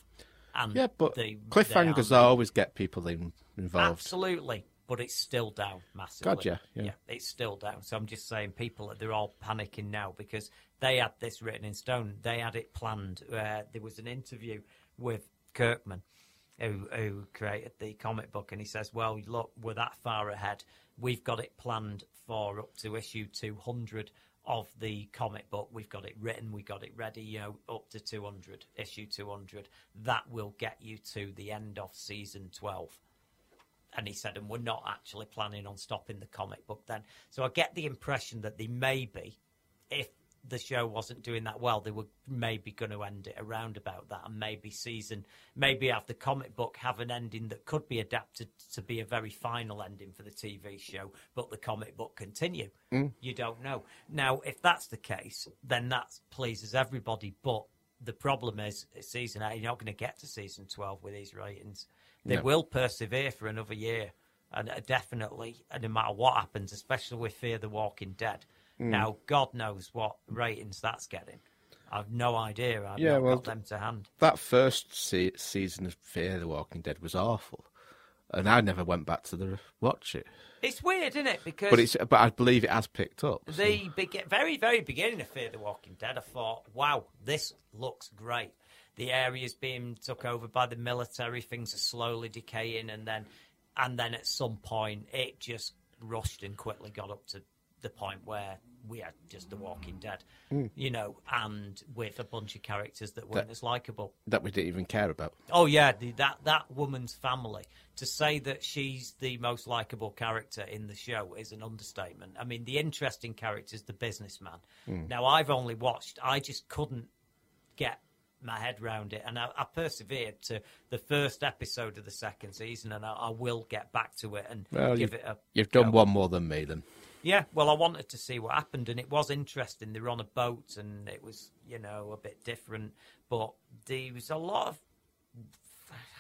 And Yeah, but they- cliffhangers they are- always get people in, involved. Absolutely, but it's still down massively. Gotcha, yeah. it's still down. So I'm just saying, people they're all panicking now because they had this written in stone. They had it planned. Uh, there was an interview with Kirkman, who who created the comic book, and he says, "Well, look, we're that far ahead. We've got it planned for up to issue 200." Of the comic book, we've got it written, we got it ready, you know, up to 200, issue 200. That will get you to the end of season 12 and he said, and we're not actually planning on stopping the comic book then. So I get the impression that they maybe, if the show wasn't doing that well, they were maybe going to end it around about that, and maybe season, maybe have the comic book have an ending that could be adapted to be a very final ending for the TV show, but the comic book continue. Mm. You don't know. Now, if that's the case, then that pleases everybody, but. The problem is, season eight, you're not going to get to season 12 with these ratings. They No. will persevere for another year, and uh, definitely, and no matter what happens, especially with Fear the Walking Dead. Mm. Now, God knows what ratings that's getting. I've no idea. I've Yeah, not well, got them to hand. That first se- season of Fear the Walking Dead was awful, and I never went back to the watch it. It's weird, isn't it? Because But it's but I believe it has picked up. so- the begi- very, very beginning of Fear the Walking Dead, I thought, wow, this looks great. The area's being took over by the military, things are slowly decaying, and then, and then at some point, it just rushed and quickly got up to the point where we had just The Walking Dead, Mm. you know, and with a bunch of characters that weren't That- as likable. that we didn't even care about. Oh yeah, the, that that woman's family. To say that she's the most likable character in the show is an understatement. I mean, the interesting character is the businessman. Mm. Now, I've only watched. I just couldn't get my head round it, and I, I persevered to the first episode of the second season, and I, I will get back to it and Well, give it a. you've done one more than me then. Yeah, well, I wanted to see what happened, and it was interesting. They were on a boat, and it was, you know, a bit different, but there was a lot of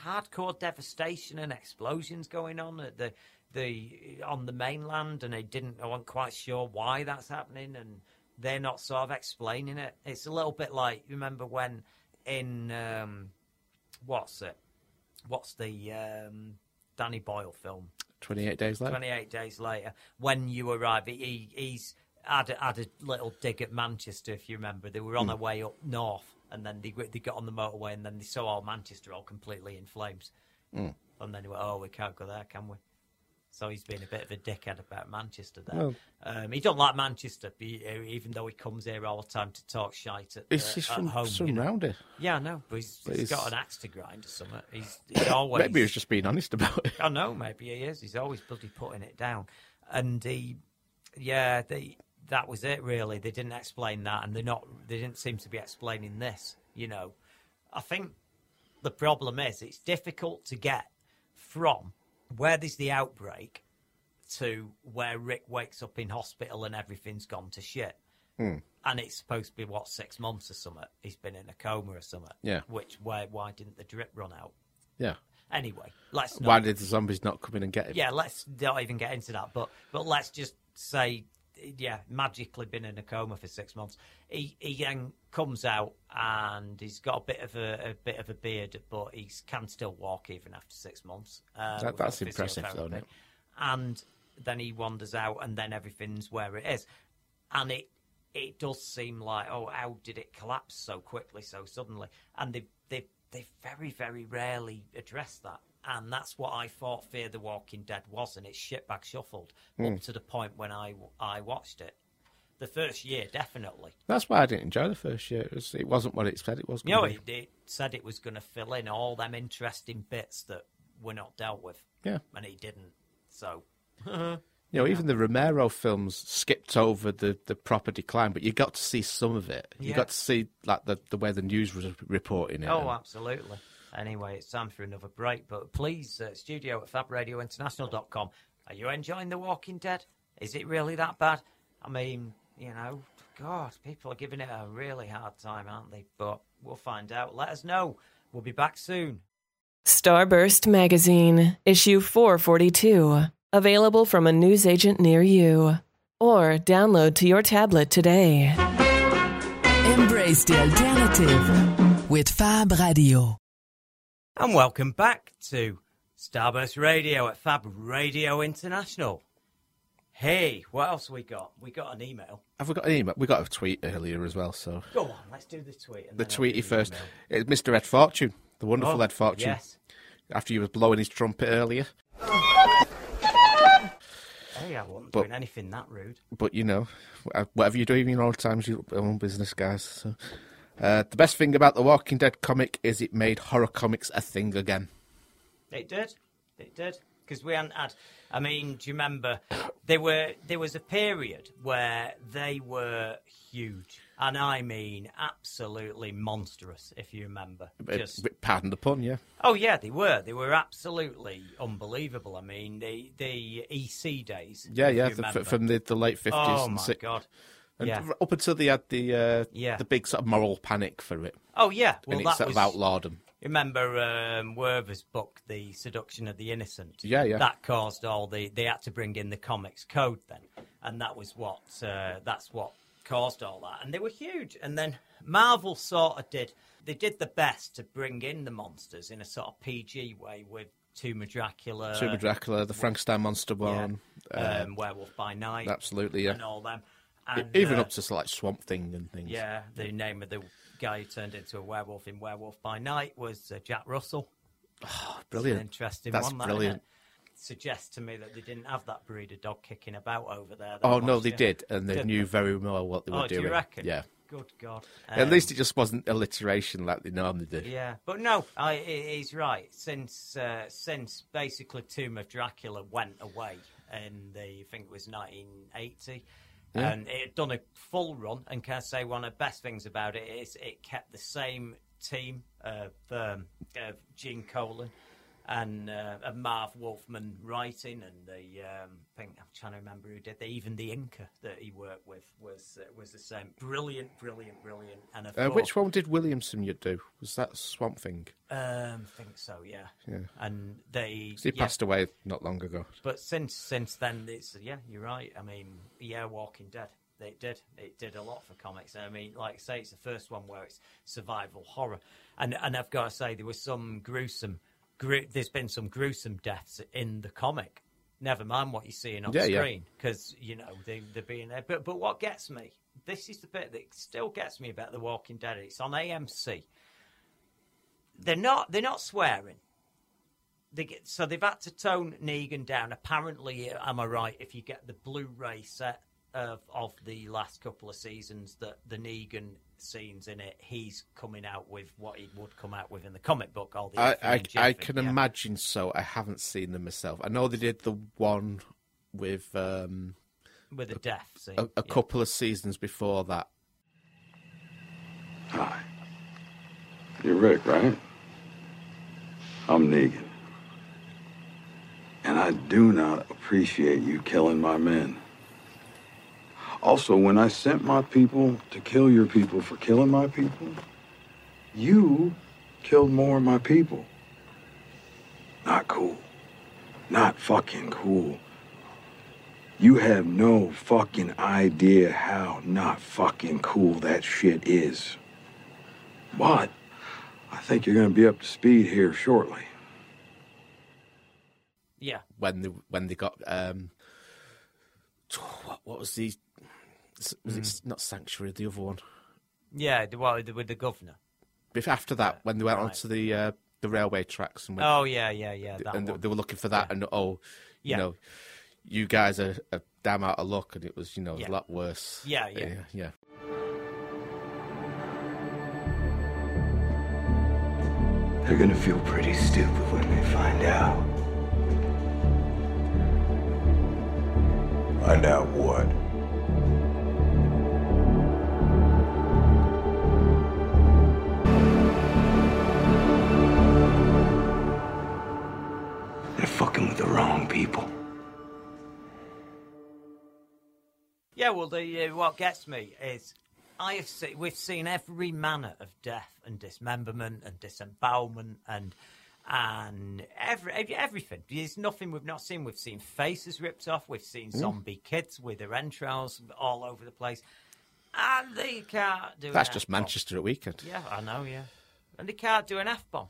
hardcore devastation and explosions going on at the the on the mainland, and they didn't. I wasn't quite sure why that's happening, and they're not sort of explaining it. It's a little bit like remember when in um, what's it? What's the um, Danny Boyle film? 28 days later. 28 days later, when you arrive, he, he's had, a- had a little dig at Manchester, if you remember. They were on Hmm. their way up north, and then they they got on the motorway, and then they saw all Manchester all completely in flames. Hmm. And then they went, "Oh, we can't go there, can we?" So he's been a bit of a dickhead about Manchester there. Well- um, he don't like Manchester, even though he comes here all the time to talk shite at, uh, he's at from home. some you know. Yeah, I know, but he's, But he's he's- got an axe to grind or something. He's, he's (coughs) always Maybe he's just being honest about it. I know, maybe he is. He's always bloody putting it down. And he, yeah, they, that was it. Really, they didn't explain that, and they're not. They didn't seem to be explaining this. You know, I think the problem is it's difficult to get from where there's the outbreak to where Rick wakes up in hospital and everything's gone to shit. Hmm. And it's supposed to be what six months or something. He's been in a coma or something. Yeah. Which why why didn't the drip run out? Yeah. Anyway, let's not Why did the zombies not come in and get him? yeah, let's not even get into that. But but let's just say, yeah, magically been in a coma for six months. He he then comes out and he's got a bit of a, a bit of a beard, but he can still walk even after six months. Uh, That- that's impressive, though, isn't it? And then he wanders out, and then everything's where it is, and it it does seem like oh, how did it collapse so quickly, so suddenly? And they they they very very rarely address that. And that's what I thought Fear the Walking Dead was, and it's shitbag shuffled Hmm. up to the point when I I watched it. The first year, definitely. That's why I didn't enjoy the first year. It, was, it wasn't what it said it was. You know, gonna it, it said it was going to fill in all them interesting bits that were not dealt with. Yeah. And it didn't. So. (laughs) You know, even the Romero films skipped over the, the proper decline, but you got to see some of it. You Yeah. got to see like the, the way the news was reporting it. oh, and- absolutely. Anyway, it's time for another break. But please, uh, studio at fabradiointernational.com. Are you enjoying The Walking Dead? Is it really that bad? I mean, you know, God, people are giving it a really hard time, aren't they? But we'll find out. Let us know. We'll be back soon. Starburst Magazine, issue 442. Available from a newsagent near you. Or download to your tablet today. Embrace the alternative with Fab Radio. And welcome back to Starburst Radio at Fab Radio International. Hey, what else we got? We got an email. Have we got an email? We got a tweet earlier as well. So Go on, let's do the tweet. and the tweety first. It's Mr. Ed Fortune, the wonderful Oh, Ed Fortune. Yes. After he was blowing his trumpet earlier, Hey, I wasn't But- doing anything that rude. but you know, whatever you do in your own times, your own business, guys. So, uh, the best thing about the Walking Dead comic is it made horror comics a thing again. It did. It did. Because we hadn't had. I mean, do you remember? There were there was a period where they were huge, and I mean absolutely monstrous. If you remember, just Pardon the pun, yeah. Oh yeah, they were. They were absolutely unbelievable. I mean, the the EC days. Yeah, yeah, the, from the, the late fifties Oh and my six. god. And Yeah. up until they had the uh, Yeah. the big sort of moral panic for it, Oh yeah. Well, and it that sort was. of outlawed them. Remember um, Wertham's book, The Seduction of the Innocent? Yeah, yeah. That caused all the. They had to bring in the comics code then, and that was what. Uh, that's what caused all that, and they were huge. And then Marvel sort of did. They did the best to bring in the monsters in a sort of PG way with Tomb of Dracula, Super Dracula, the Frankenstein monster one, yeah, uh, um, Werewolf by Night, absolutely, yeah. and all them. And, even uh, up to like Swamp Thing and things. yeah, the name of the guy who turned into a werewolf in Werewolf by Night was uh, Jack Russell. (sighs) brilliant. An interesting That's one. That, brilliant. Suggests to me that they didn't have that breed of dog kicking about over there. Oh no, they did, and they Did knew very well what they were Oh, do doing. you reckon? Yeah. Good God. At Um, least it just wasn't alliteration like they normally do. Yeah, but no, I, he's right. Since uh, since basically Tomb of Dracula went away in the I think it was 1980, Yeah. and it done a full run. And can I say one of the best things about it is it kept the same team of um, of Gene Colan and uh, of Marv Wolfman writing, and the um, I think I'm trying to remember who did. The, even the inker that he worked with was uh, was the same. Brilliant, brilliant, brilliant. And Uh, which one did Williamson you do? Was that Swamp Thing? um, I think so, yeah. Yeah. And they he yeah. passed away not long ago. But since since then, it's yeah, you're right. I mean, yeah, Walking Dead. It did. It did a lot for comics. I mean, like I say, it's the first one where it's survival horror, and and I've got to say there was some gruesome. Gru- there's been some gruesome deaths in the comic. Never mind what you're seeing on Yeah, yeah. screen because you know they they're being there. But but what gets me, this is the bit that still gets me about The Walking Dead. It's on AMC. They're not they're not swearing. They get, so they've had to tone Negan down. Apparently, uh, am I right? If you get the Blu-ray set of of the last couple of seasons, that the Negan scenes in it, he's coming out with what he would come out with in the comic book. All the I, I, I can yeah. imagine so. I haven't seen them myself. I know they did the one with um, with the death scene. a, a yeah. couple of seasons before that. Hi. You're Rick, right? I'm Negan. And I do not appreciate you killing my men. Also, when I sent my people to kill your people for killing my people, you killed more of my people. Not cool. Not fucking cool. You have no fucking idea how not fucking cool that shit is. But I think you're gonna be up to speed here shortly. Yeah. when they when they got um, what, what was the was it not sanctuary the other one? Yeah, the, well, the- with the governor. Bef- After that, when they went right. onto the uh, the railway tracks and went, Oh yeah, yeah, yeah. That and they, one. they were looking for that, and oh, you Yeah. know, you guys are, are damn out of luck, and it was you know Yeah. a lot worse. Yeah, yeah. yeah. yeah. They're gonna feel pretty stupid when they find out. Find out what? Fucking with the wrong people. Yeah, well, the uh, what gets me is I have seen we've seen every manner of death and dismemberment and disembowelment and and every, every everything. There's nothing we've not seen. We've seen faces ripped off. We've seen Mm. zombie kids with their entrails all over the place, and they can't do. That's an just F-bomb. Manchester at weekend. Yeah, I know. Yeah, and they can't do an f bomb.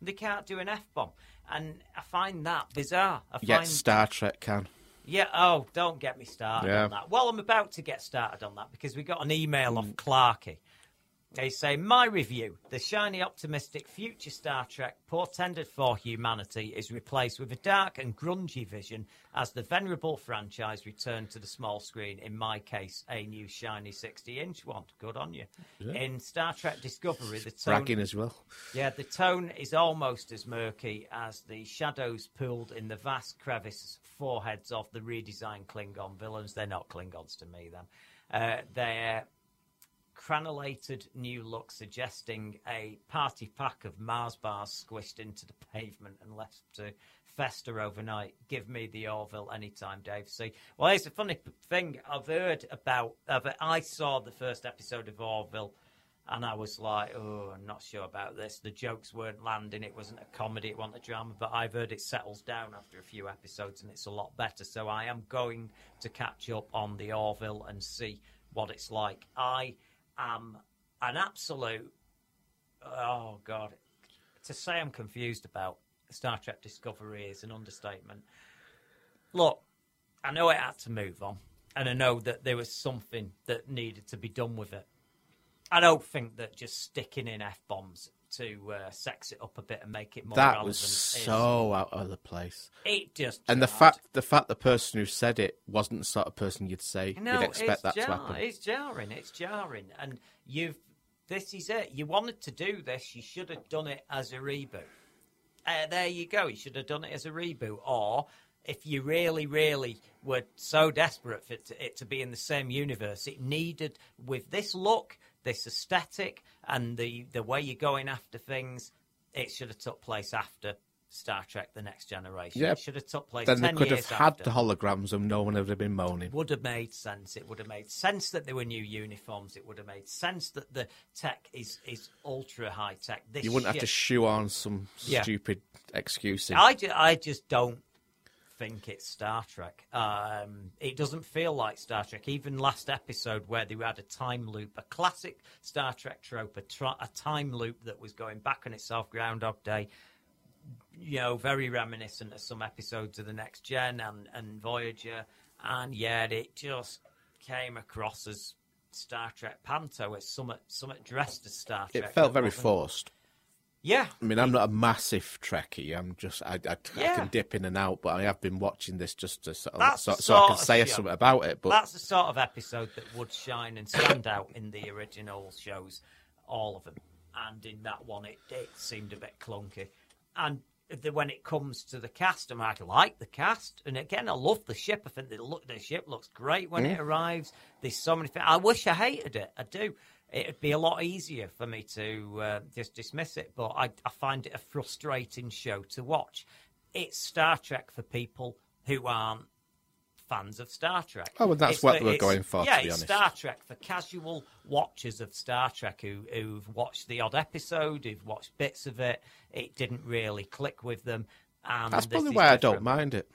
They can't do an f bomb, and I find that bizarre. I Yet find Star Trek can. yeah, oh, don't get me started Yeah. on that. Well, I'm about to get started on that because we got an email Mm. off Clarky. They say, My review the shiny, optimistic future Star Trek portended for humanity is replaced with a dark and grungy vision as the venerable franchise returned to the small screen. In my case, a new shiny 60 inch one. Good on you. Yeah. In Star Trek Discovery, the tone. Bragging as well. Yeah, the tone is almost as murky as the shadows pooled in the vast crevice foreheads of the redesigned Klingon villains. They're not Klingons to me, then. Uh, they're cranulated new look suggesting a party pack of Mars bars squished into the pavement and left to fester overnight. Give me the Orville anytime, Dave. See, well, here's a funny thing I've heard about. I saw the first episode of Orville. And I was like, oh, I'm not sure about this. The jokes weren't landing. It wasn't a comedy, it wasn't a drama. But I've heard it settles down after a few episodes and it's a lot better. So I am going to catch up on the Orville and see what it's like. I am an absolute, oh, God. To say I'm confused about Star Trek Discovery is an understatement. Look, I know it had to move on. And I know that there was something that needed to be done with it. I don't think that just sticking in f bombs to uh, sex it up a bit and make it more that was is- so out of the place. It just and the fact the fact the person who said it wasn't the sort of person you'd say No, you'd expect that jar- to happen. It's jarring. It's jarring, and you've. This is it. You wanted to do this. You should have done it as a reboot. Uh, there you go. You should have done it as a reboot, or if you really, really were so desperate for it to, it to be in the same universe, it needed with this look, this aesthetic, and the the way you're going after things. It should have took place after Star Trek: The Next Generation. Yeah, It should have took place. then they 10 could have had after the holograms and no one would have been moaning. would have made sense. It would have made sense that there were new uniforms. It would have made sense that the tech is is ultra high tech. This you wouldn't have to shoe on some Yeah. stupid excuse. in. I, ju- I just don't think it's Star Trek. Um, it doesn't feel like Star Trek. Even last episode where they had a time loop, a classic Star Trek trope, a, tr- a time loop that was going back on itself, Groundhog Day. you know, very reminiscent of some episodes of the Next Gen and, and Voyager, and yet it just came across as Star Trek panto. It's somewhat, somewhat dressed as Star Trek. It felt very forced. Yeah. I mean, I'm not a massive Trekkie. I'm just, I, I, I can dip in and out, but I have been watching this just to sort of, so, so I can say show. something about it. But that's the sort of episode that would shine and stand out in the original shows, all of them. And in that one, it, it seemed a bit clunky. And the, when it comes to the cast, I, mean, I like the cast. And again, I love the ship. I think the look the ship looks great when it Mm. arrives. There's so many things. I wish I hated it. I do. It'd be a lot easier for me to uh, just dismiss it, but I, I find it a frustrating show to watch. It's Star Trek for people who aren't fans of Star Trek. Oh, well, that's It's what they were going for, to Yeah, be it's honest. Star Trek for casual watchers of Star Trek who who've watched the odd episode, who've watched bits of it. It didn't really click with them. And that's probably why I don't mind it.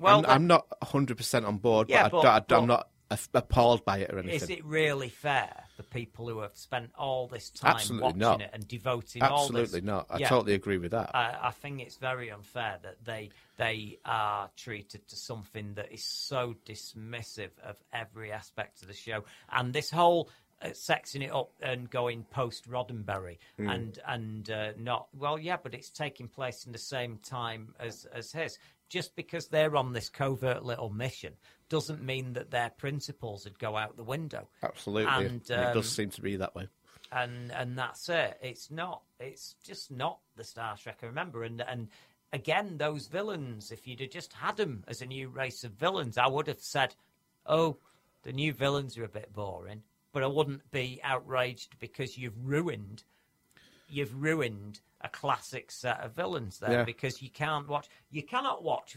Well, I'm, I'm not 100% on board, Yeah, but, I, I'm not appalled by it or anything. Is it really fair for people who have spent all this time Absolutely watching not. it and devoting all this? Absolutely not. I Yeah. totally agree with that. I, I think it's very unfair that they they are treated to something that is so dismissive of every aspect of the show, and this whole uh, sexing it up and going post Roddenberry Mm. and and uh, not well, yeah, but it's taking place in the same time as as his. Just because they're on this covert little mission doesn't mean that their principles would go out the window. Absolutely. And, And it um, does seem to be that way. and and that's it. It's not. It's just not the Star Trek I remember. And and again, those villains. If you'd have just had them as a new race of villains, I would have said, "Oh, the new villains are a bit boring." But I wouldn't be outraged because you've ruined, you've ruined a classic set of villains there Yeah. because you can't watch. You cannot watch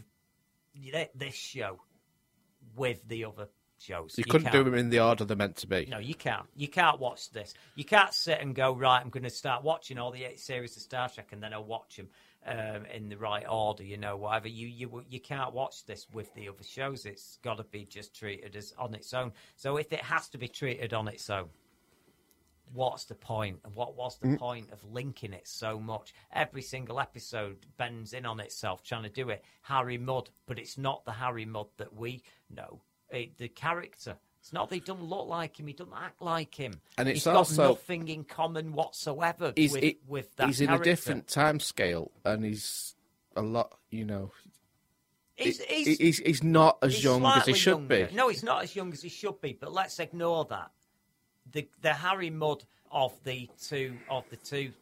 this show with the other shows. You, couldn't do them in the order they're meant to be. No, you can't. You can't watch this. You can't sit and go right. I'm going to start watching all the eight series of Star Trek, and then I'll watch them um, in the right order. You know, whatever. You you you can't watch this with the other shows. It's got to be just treated as on its own. So if it has to be treated on its own, what's the point? And what was the Mm. point of linking it so much? Every single episode bends in on itself, trying to do it. Harry Mudd, but it's not the Harry Mudd that we know. It, the character. It's not that he doesn't look like him. He doesn't act like him. And it's He's got also- nothing in common whatsoever He's, with, with that he's in a different time scale, and he's a lot, you know, He's, he's, he's, he's not as young as he should younger. be. No, he's not as young as he should be. But let's ignore that. The the Harry Mudd of the two of the two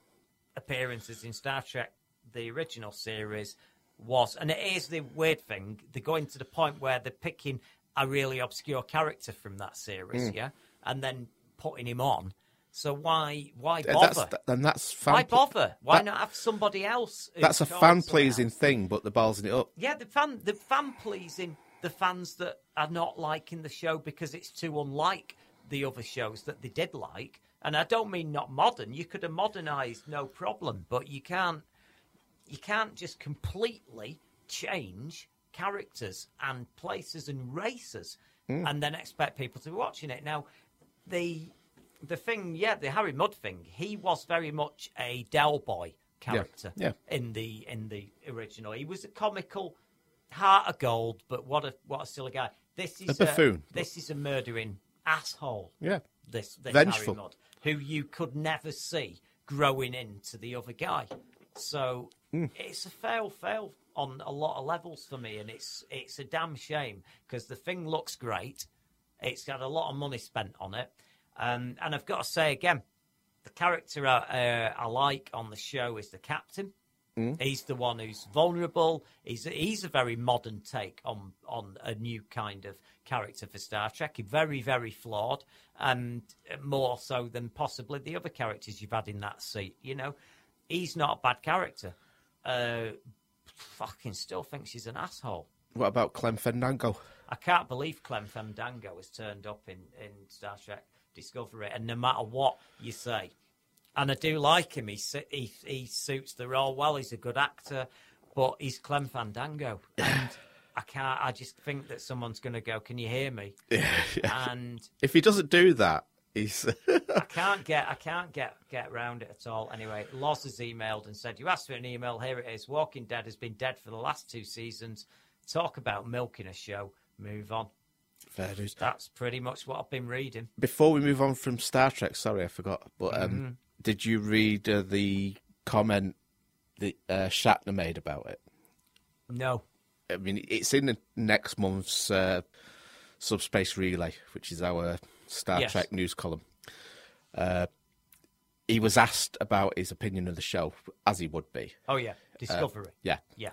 appearances in Star Trek, the original series, was, and it is the weird thing. They're going to the point where they're picking a really obscure character from that series, Mm. yeah, and then putting him on. So why why bother? That's, and that's fan why bother? Why that- not have somebody else? That's a fan pleasing else? thing, but the ball's in it up. Yeah, the fan, the fan pleasing the fans that are not liking the show because it's too unlike the other shows that they did like. And I don't mean not modern. You could have modernised, no problem, but you can't. You can't just completely change characters and places and races, Hmm. and then expect people to be watching it. Now, the the thing, yeah, the Harry Mudd thing. He was very much a Del Boy character yeah. in the in the original. He was a comical heart of gold, but what a what a silly guy. This is A buffoon. this is a murdering asshole. Yeah. This, this Vengeful. Harry Mudd, who you could never see growing into the other guy. So Hmm. it's a fail fail on a lot of levels for me, and it's it's a damn shame because the thing looks great. It's got a lot of money spent on it, um, and I've got to say again, the character I, uh, I like on the show is the captain. Mm. He's the one who's vulnerable. He's he's a very modern take on on a new kind of character for Star Trek. He's very very flawed, and more so than possibly the other characters you've had in that seat. You know, he's not a bad character. Uh, fucking still thinks he's an asshole. What about Clem Fandango? I can't believe Clem Fandango has turned up in, in Star Trek Discovery, and no matter what you say, and I do like him, he he, he suits the role well. He's a good actor, but he's Clem Fandango, and (sighs) (laughs) I can't. I just think that someone's going to go, "Can you hear me?" (laughs) Yeah. And If he doesn't do that, He's (laughs) I can't get I can't get get around it at all. Anyway, Loz has emailed and said, "You asked for an email. Here it is. Walking Dead has been dead for the last two seasons. Talk about milking a show. Move on. fair news. That's pretty much what I've been reading. Before we move on from Star Trek, sorry, I forgot. But um, Mhm. did you read uh, the comment that uh, Shatner made about it? No. I mean, it's in the next month's uh, Subspace Relay, which is our Star Yes. Trek news column. Uh, he was asked about his opinion of the show, as he would be. Oh yeah, Uh, Discovery. yeah. yeah.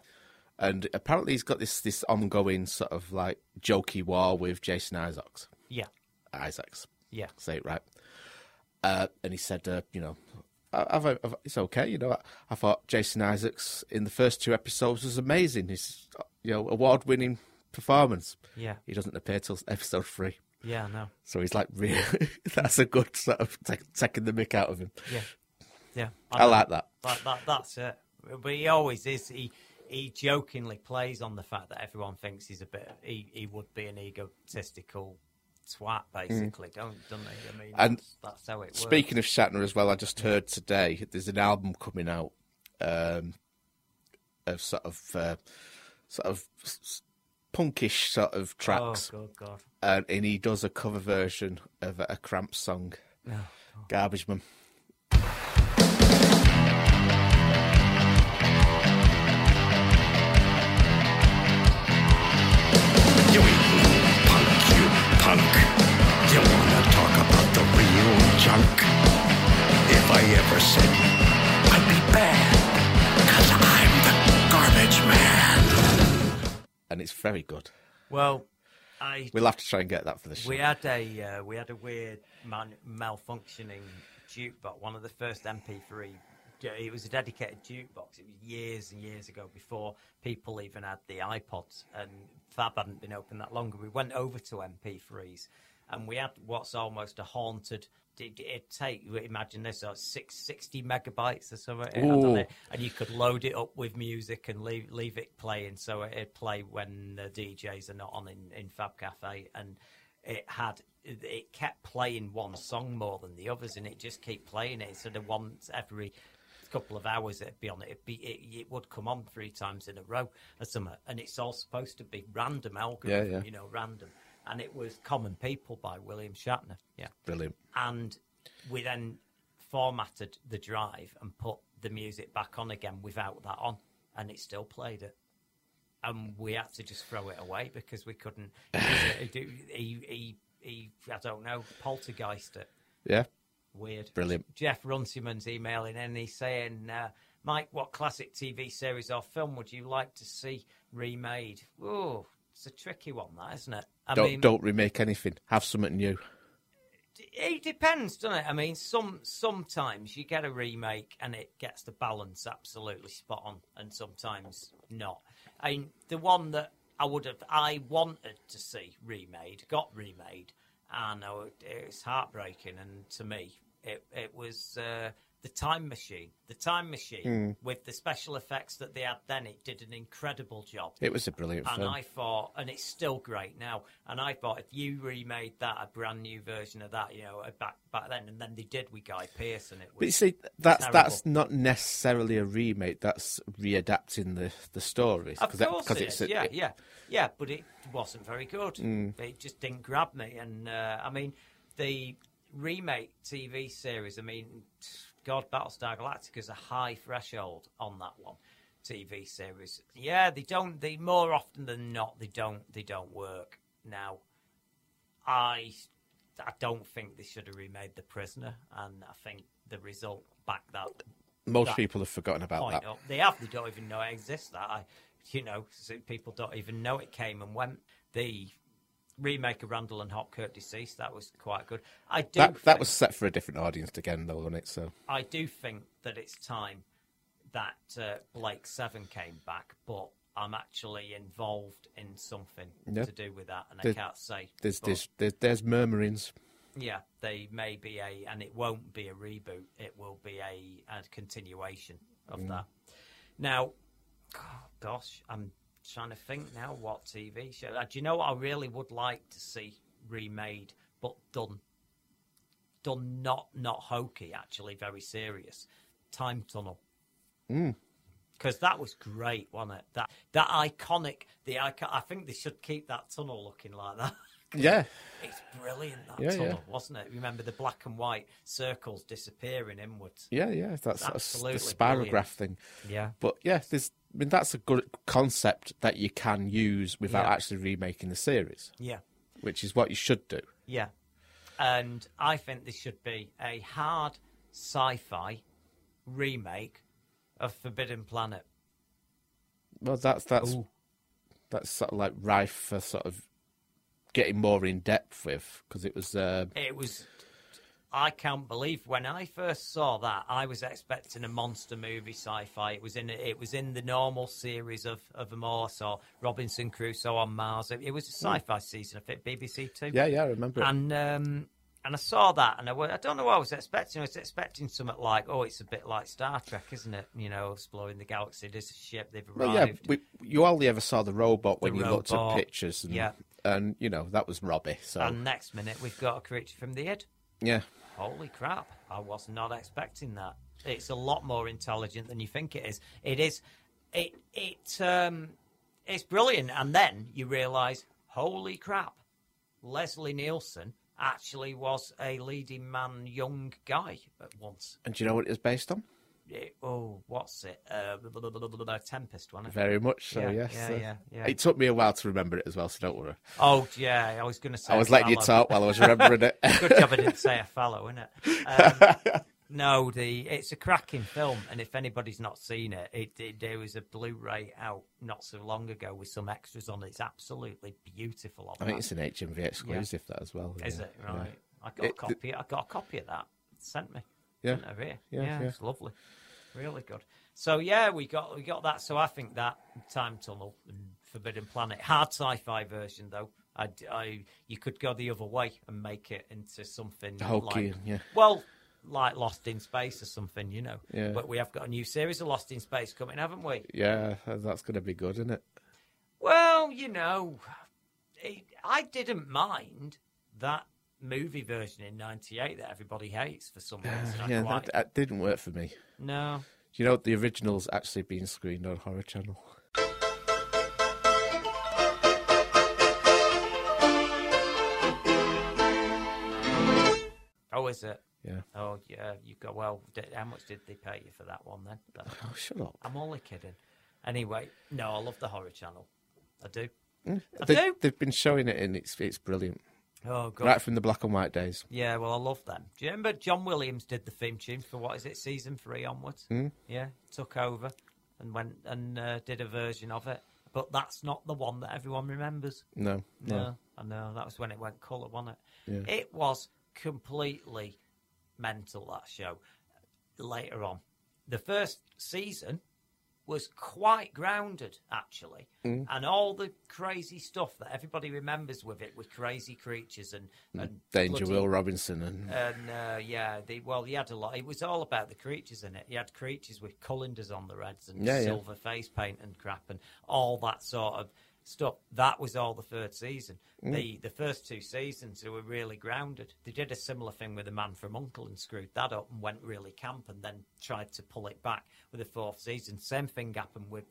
And apparently he's got this, this ongoing sort of like jokey war with Jason Isaacs. Yeah. Isaacs. Yeah. Say it right. Uh, and he said, uh, you know, I've, I've, it's okay. You know, I, I thought Jason Isaacs in the first two episodes was amazing. His, you know, award-winning performance. Yeah. He doesn't appear till episode three. Yeah, no. So he's like, really, (laughs) that's a good sort of taking the mick out of him. Yeah. Yeah. I like that. That, that that's it. But he always is. He he jokingly plays on the fact that everyone thinks he's a bit. He he would be an egotistical twat, basically. Don't don't they? I mean, Mm. And that's, that's how it works. Speaking of Shatner as well, I just heard today there's an album coming out um, of sort of uh, sort of punkish sort of tracks, Oh, God. and, and he does a cover version of a, a Cramps song, Oh, Garbage Man. Punk. You wanna talk about the real junk? If I ever said I'd be bad, cause I'm the garbage man. and it's very good. Well, I We'll have to try and get that for the show. We had a uh, we had a weird man, malfunctioning jukebox. One of the first MP3. It was a dedicated jukebox. It was years and years ago, before people even had the iPods, and Fab hadn't been open that long. We went over to MP3s, and we had what's almost a haunted. It, it take imagine this, uh, six, 60 megabytes or something, it had on it, and you could load it up with music and leave leave it playing, so it'd play when the DJs are not on in, in Fab Cafe, and it had it- it kept playing one song more than the others, and it just kept playing it. So the once every couple of hours it'd be on it. It'd be it, it would come on three times in a row or something, and it's all supposed to be random algorithm, yeah. you know, random. And it was Common People by William Shatner. Yeah Brilliant. and we then formatted the drive and put the music back on again without that on, and it still played it. And we had to just throw it away because we couldn't. (laughs) He, he, he, he, I don't know, poltergeist it. Yeah. Weird. Brilliant. Jeff Runciman's emailing and he's saying, uh, Mike, what classic TV series or film would you like to see remade? Oh, it's a tricky one, that isn't it? I don't mean, don't remake anything. Have something new. it depends, doesn't it? I mean, some sometimes you get a remake and it gets the balance absolutely spot on, and sometimes not. I mean, the one that I would have, I wanted to see remade, got remade, and I would- it was heartbreaking. And to me, it it was uh, the Time Machine. The Time Machine Mm. with the special effects that they had then, it did an incredible job. It was a brilliant And film. I thought, and it's still great now. And I thought if you remade that, a brand new version of that, you know, back back then, and then they did with Guy Pearce, and it was. But you see, that's terrible. that's not necessarily a remake. That's readapting the the story. Of that- it it's a- yeah, it- yeah, yeah. But it wasn't very good. Mm. It just didn't grab me. And uh, I mean, the remake TV series. I mean, God, Battlestar Galactica is a high threshold on that one TV series. Yeah, they don't. They more often than not, they don't. They don't work. Now, I, I don't think they should have remade The Prisoner, and I think the result back that. Most that people have forgotten about that. up. They have. They don't even know it exists. That I, you know, people don't even know it came and went. The remake of Randall and Hopkirk Deceased that was quite good. I do. That that was set for a different audience again, though, wasn't it? So I do think that it's time that uh, Blake Seven came back, but I'm actually involved in something Yeah. to do with that, and I can't say. there's but- there's there's, there's murmurings. yeah, they may be a, and it won't be a reboot. It will be a, a continuation of Mm. that. Now, oh, gosh, I'm trying to think now what TV show. Uh, do you know what I really would like to see remade, but done done not not hokey, actually very serious. Time Tunnel. Mm. Because that was great, wasn't it? That that iconic. The icon, I think they should keep that tunnel looking like that. (laughs) Yeah. It's brilliant that Yeah, tunnel, yeah. wasn't it? Remember the black and white circles disappearing inwards. Yeah, yeah, that's, that's Absolutely the spirograph brilliant. thing. Yeah. but yeah, there's. I mean, that's a good concept that you can use without Yeah. actually remaking the series. Yeah. which is what you should do. Yeah. And I think this should be a hard sci fi remake of Forbidden Planet. Well, that's that's Ooh. that's sort of like rife for sort of getting more in depth with because it was. Uh, It was. I can't believe when I first saw that I was expecting a monster movie sci-fi. It was in it was in the normal series of of Morse or Robinson Crusoe on Mars. It, it was a sci-fi season, I think BBC Two. Yeah, yeah, I remember it. And um, and I saw that, and I, I don't know what I was expecting. I was expecting something like, oh, it's a bit like Star Trek, isn't it? You know, exploring the galaxy. There's a ship. They've well, arrived. yeah, we, you only ever saw the robot when The you looked at pictures, and, yeah. and you know that was Robbie. So And next minute, we've got a creature from the id. Yeah, Holy crap! I was not expecting that. It's a lot more intelligent than you think it is. It is. It it um, it's brilliant. And then you realise, holy crap! Leslie Nielsen actually was a leading man, young guy at once. and do you know what it was based on? It- oh, what's it? Uh, Tempest, wasn't it? Very much so. Yeah, yes. Yeah, yeah, yeah. It took me a while to remember it as well, so don't worry. Oh yeah, I was going to say. I was letting you talk while I was remembering it. (laughs) Good job I didn't say a fellow, isn't it? Um, no, the it's a cracking film, and if anybody's not seen it, it, it there was a Blu-ray out not so long ago with some extras on it. It's absolutely beautiful. I think that. it's an HMV exclusive that as well. Is it right? I got a It- copy. I got a copy of that. Sent me. Yeah. Sent over here. Yeah, yeah, yeah. it's lovely. Really good. So yeah, we got we got that. So I think that Time Tunnel and Forbidden Planet hard sci-fi version though. I, I you could go the other way and make it into something Hokey, like yeah. well like Lost in Space or something, you know. Yeah. But we have got a new series of Lost in Space coming, haven't we? Yeah, that's going to be good, isn't it? Well, you know, it, I didn't mind that movie version in '98 that everybody hates for some reason. I yeah, quite- that, that didn't work for me. No. Do you know the original's actually being screened on Horror Channel? Oh, is it? Yeah. Oh, yeah. You go. Well, did, how much did they pay you for that one then? That- (laughs) Oh, shut up. I'm only kidding. Anyway, no, I love the Horror Channel. I do. Mm. I They, do. They've been showing it, and it's it's brilliant. Oh, God. Right from the black and white days. Yeah, well, I love them. Do you remember John Williams did the theme tune for what is it, season three onwards? Mm. Yeah, took over and went and uh, did a version of it. But that's not the one that everyone remembers. No, no. No, I know. That was when it went colour, wasn't it? Yeah. It was completely mental, that show. Later on. The first season was quite grounded, actually. Mm. And all the crazy stuff that everybody remembers with it, with crazy creatures and, and Danger bloody- Will Robinson and and uh, yeah, the, well, he had a lot. It was all about the creatures in it. He had creatures with colanders on the heads and Yeah, yeah. silver face paint and crap and all that sort of stuff. That was all the third season. Mm. The the first two seasons they were really grounded. They did a similar thing with the Man from Uncle and screwed that up and went really camp and then tried to pull it back with the fourth season. Same thing happened with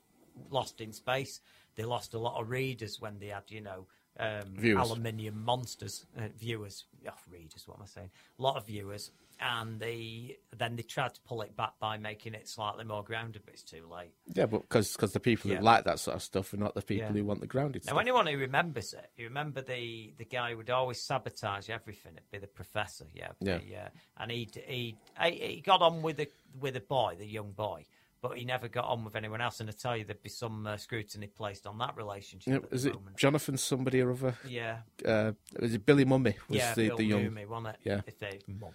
Lost in Space. They lost a lot of readers when they had, you know, um, aluminium monsters, uh, viewers, oh, readers, what am I saying? A lot of viewers, and they then they tried to pull it back by making it slightly more grounded, but it's too late. yeah, but because the people Yeah. who like that sort of stuff are not the people Yeah. who want the grounded Now, stuff. anyone who remembers it, you remember the the guy who would always sabotage everything. It'd be the professor, yeah, Yeah. yeah. And he he he got on with the with a boy, the young boy, but he never got on with anyone else. And I tell you, there'd be some uh, scrutiny placed on that relationship. Yeah, is it moment. Jonathan somebody or other? Yeah. Uh, was it Billy Mummy? Was yeah, the, Bill the young... Mooney, wasn't it? Yeah. If they mummy.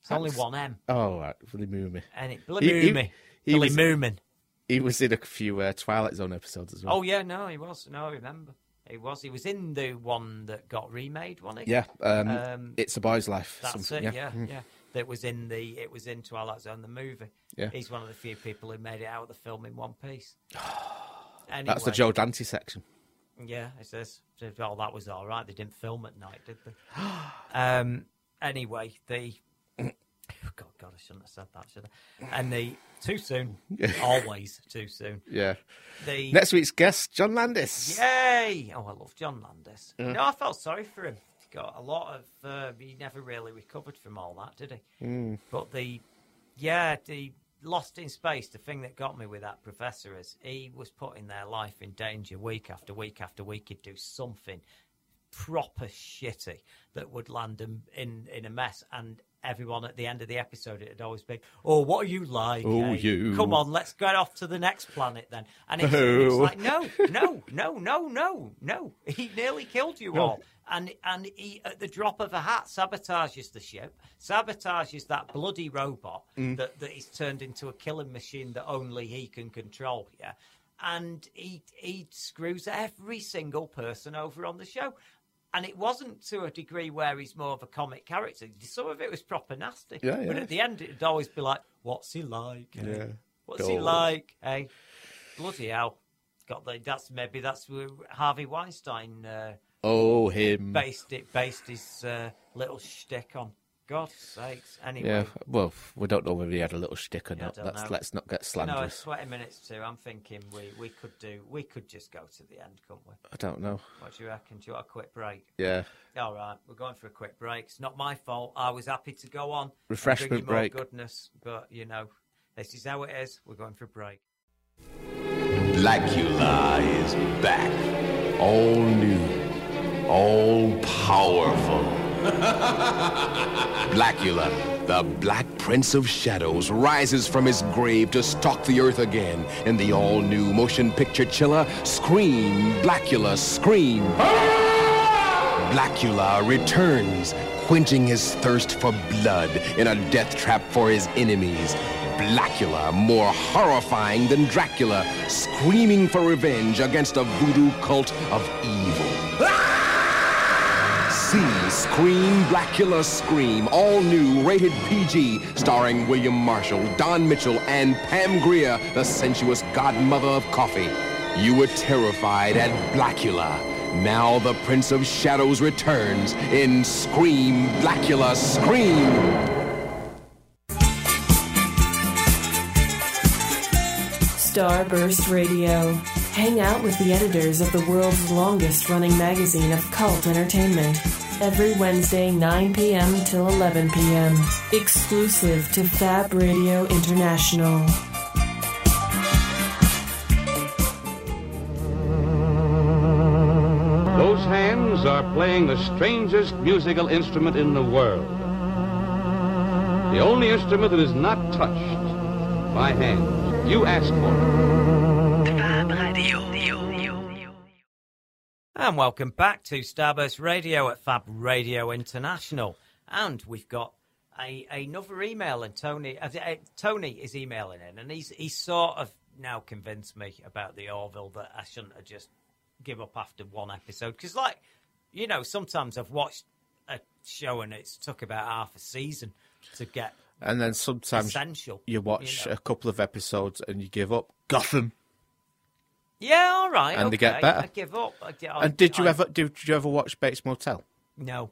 It's only one M. Oh, right, Billy Mummy. And it- Billy Mooney. Billy was, Moomin. He was in a few uh, Twilight Zone episodes as well. Oh yeah, no, he was. No, I remember. He was. He was in the one that got remade, wasn't he? Yeah, um, It's a Boy's Life, That's something, it. yeah. Yeah, Mm. yeah. That was in the. It was in Twilight Zone, the movie. Yeah. He's one of the few people who made it out of the film in one piece. (sighs) anyway, That's the Joe Dante section. Yeah, it says. Oh, that was all right. They didn't film at night, did they? (gasps) um. Anyway, the I shouldn't have said that, should I? And the too soon, (laughs) always too soon. Yeah. The Next week's guest, John Landis. Yay! Oh, I love John Landis. Yeah. No, I felt sorry for him. He got a lot of. Uh, he never really recovered from all that, did he? Mm. But the, yeah, the Lost in Space. The thing that got me with that professor is he was putting their life in danger week after week after week. He'd do something proper shitty that would land them in in a mess and. Everyone at the end of the episode, it'd always be, "Oh, what are you like? Oh, eh? you. Come on, let's get off to the next planet then." And it's, it's Oh. like, no, no, no, no, no, no. He nearly killed you No. all. And and he, at the drop of a hat, sabotages the ship, sabotages that bloody robot Mm. that, that is turned into a killing machine that only he can control. Yeah. And he he screws every single person over on the show. And it wasn't to a degree where he's more of a comic character. Some of it was proper nasty. Yeah, But at the end, it'd always be like, "What's he like? eh? Yeah. What's he like? Hey, bloody hell! Got the, that's maybe that's where Harvey Weinstein uh, Oh, him. based it based his uh, little shtick on. God's sakes! Anyway, Yeah, well, we don't know whether he had a little stick or Yeah, not. Let's know. let's not get No, slanderous. it's twenty minutes too. I'm thinking we, we could do we could just go to the end, couldn't we? I don't know. What do you reckon? Do you want a quick break? Yeah. All right, we're going for a quick break. It's not my fault. I was happy to go on. and Refreshment bring more break. goodness, but you know, this is how it is. We're going for a break. Blackula is back. All new. All powerful. Blackula, the Black Prince of Shadows, rises from his grave to stalk the earth again in the all new motion picture chiller Scream, Blackula, Scream. Blackula returns, quenching his thirst for blood in a death trap for his enemies. Blackula, more horrifying than Dracula, screaming for revenge against a voodoo cult of evil. See Scream Blackula Scream, all new, rated PG, starring William Marshall, Don Mitchell, and Pam Grier, the sensuous godmother of coffee. You were terrified at Blackula. Now the Prince of Shadows returns in Scream Blackula Scream. Starburst Radio. Hang out with the editors of the world's longest running magazine of cult entertainment. Every Wednesday, 9 p.m. till 11 p.m. Exclusive to Fab Radio International. Those hands are playing the strangest musical instrument in the world. The only instrument that is not touched by hands. You ask for. And welcome back to Starburst Radio at Fab Radio International. And we've got a, another email, and Tony uh, uh, Tony is emailing in, and he's he's sort of now convinced me about the Orville that I shouldn't have just give up after one episode because, like, you know, sometimes I've watched a show and it's took about half a season to get And then sometimes essential. you watch you know. a couple of episodes and you give up. Gotham. Yeah, all right, And they get better. I give up. I, get- and did you I- ever did you ever watch Bates Motel? No.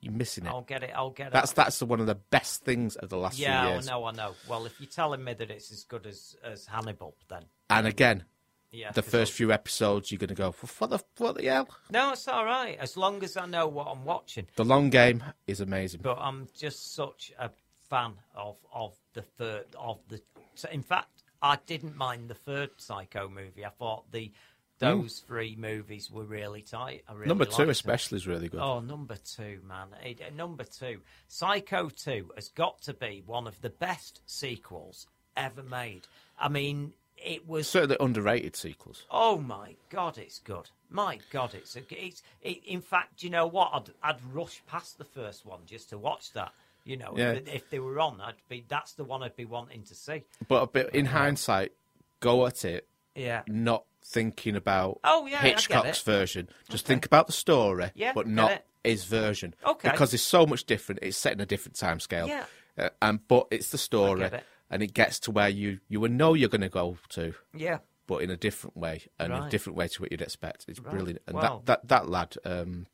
You're missing it. I'll get it. I'll get That's it. that's the, one of the best things of the last yeah, few years. Yeah, I know, I know. Well, if you're telling me that it's as good as, as Hannibal, then And again, Yeah, the first few episodes you're going to go, what the what the hell? no, it's all right as long as I know what I'm watching. The long game is amazing. But I'm just such a fan of of the third of the. so In fact, I didn't mind the third Psycho movie. I thought the those three movies were really tight. I really Number two, liked them. especially, is really good. Oh, number two, man. It- uh, number two. Psycho 2 has got to be one of the best sequels ever made. I mean, it was. Certainly underrated sequels. Oh my God, it's good. My God, it's it's. It, in fact, you know what? I'd I'd rush past the first one just to watch that. You know, Yeah. if, if they were on, I'd be. That's the one I'd be wanting to see. But a bit in hindsight, go at it. Yeah. Not thinking about Oh, yeah, Hitchcock's version. Just think about the story, Yeah, but not his version. Okay. Because it's so much different. It's set in a different time scale. Yeah. Uh, and but it's the story, it. and it gets to where you you will know you're going to go to. Yeah. But in a different way, and a different way to what you'd expect. It's Right. brilliant. And Wow. that, that that lad, um,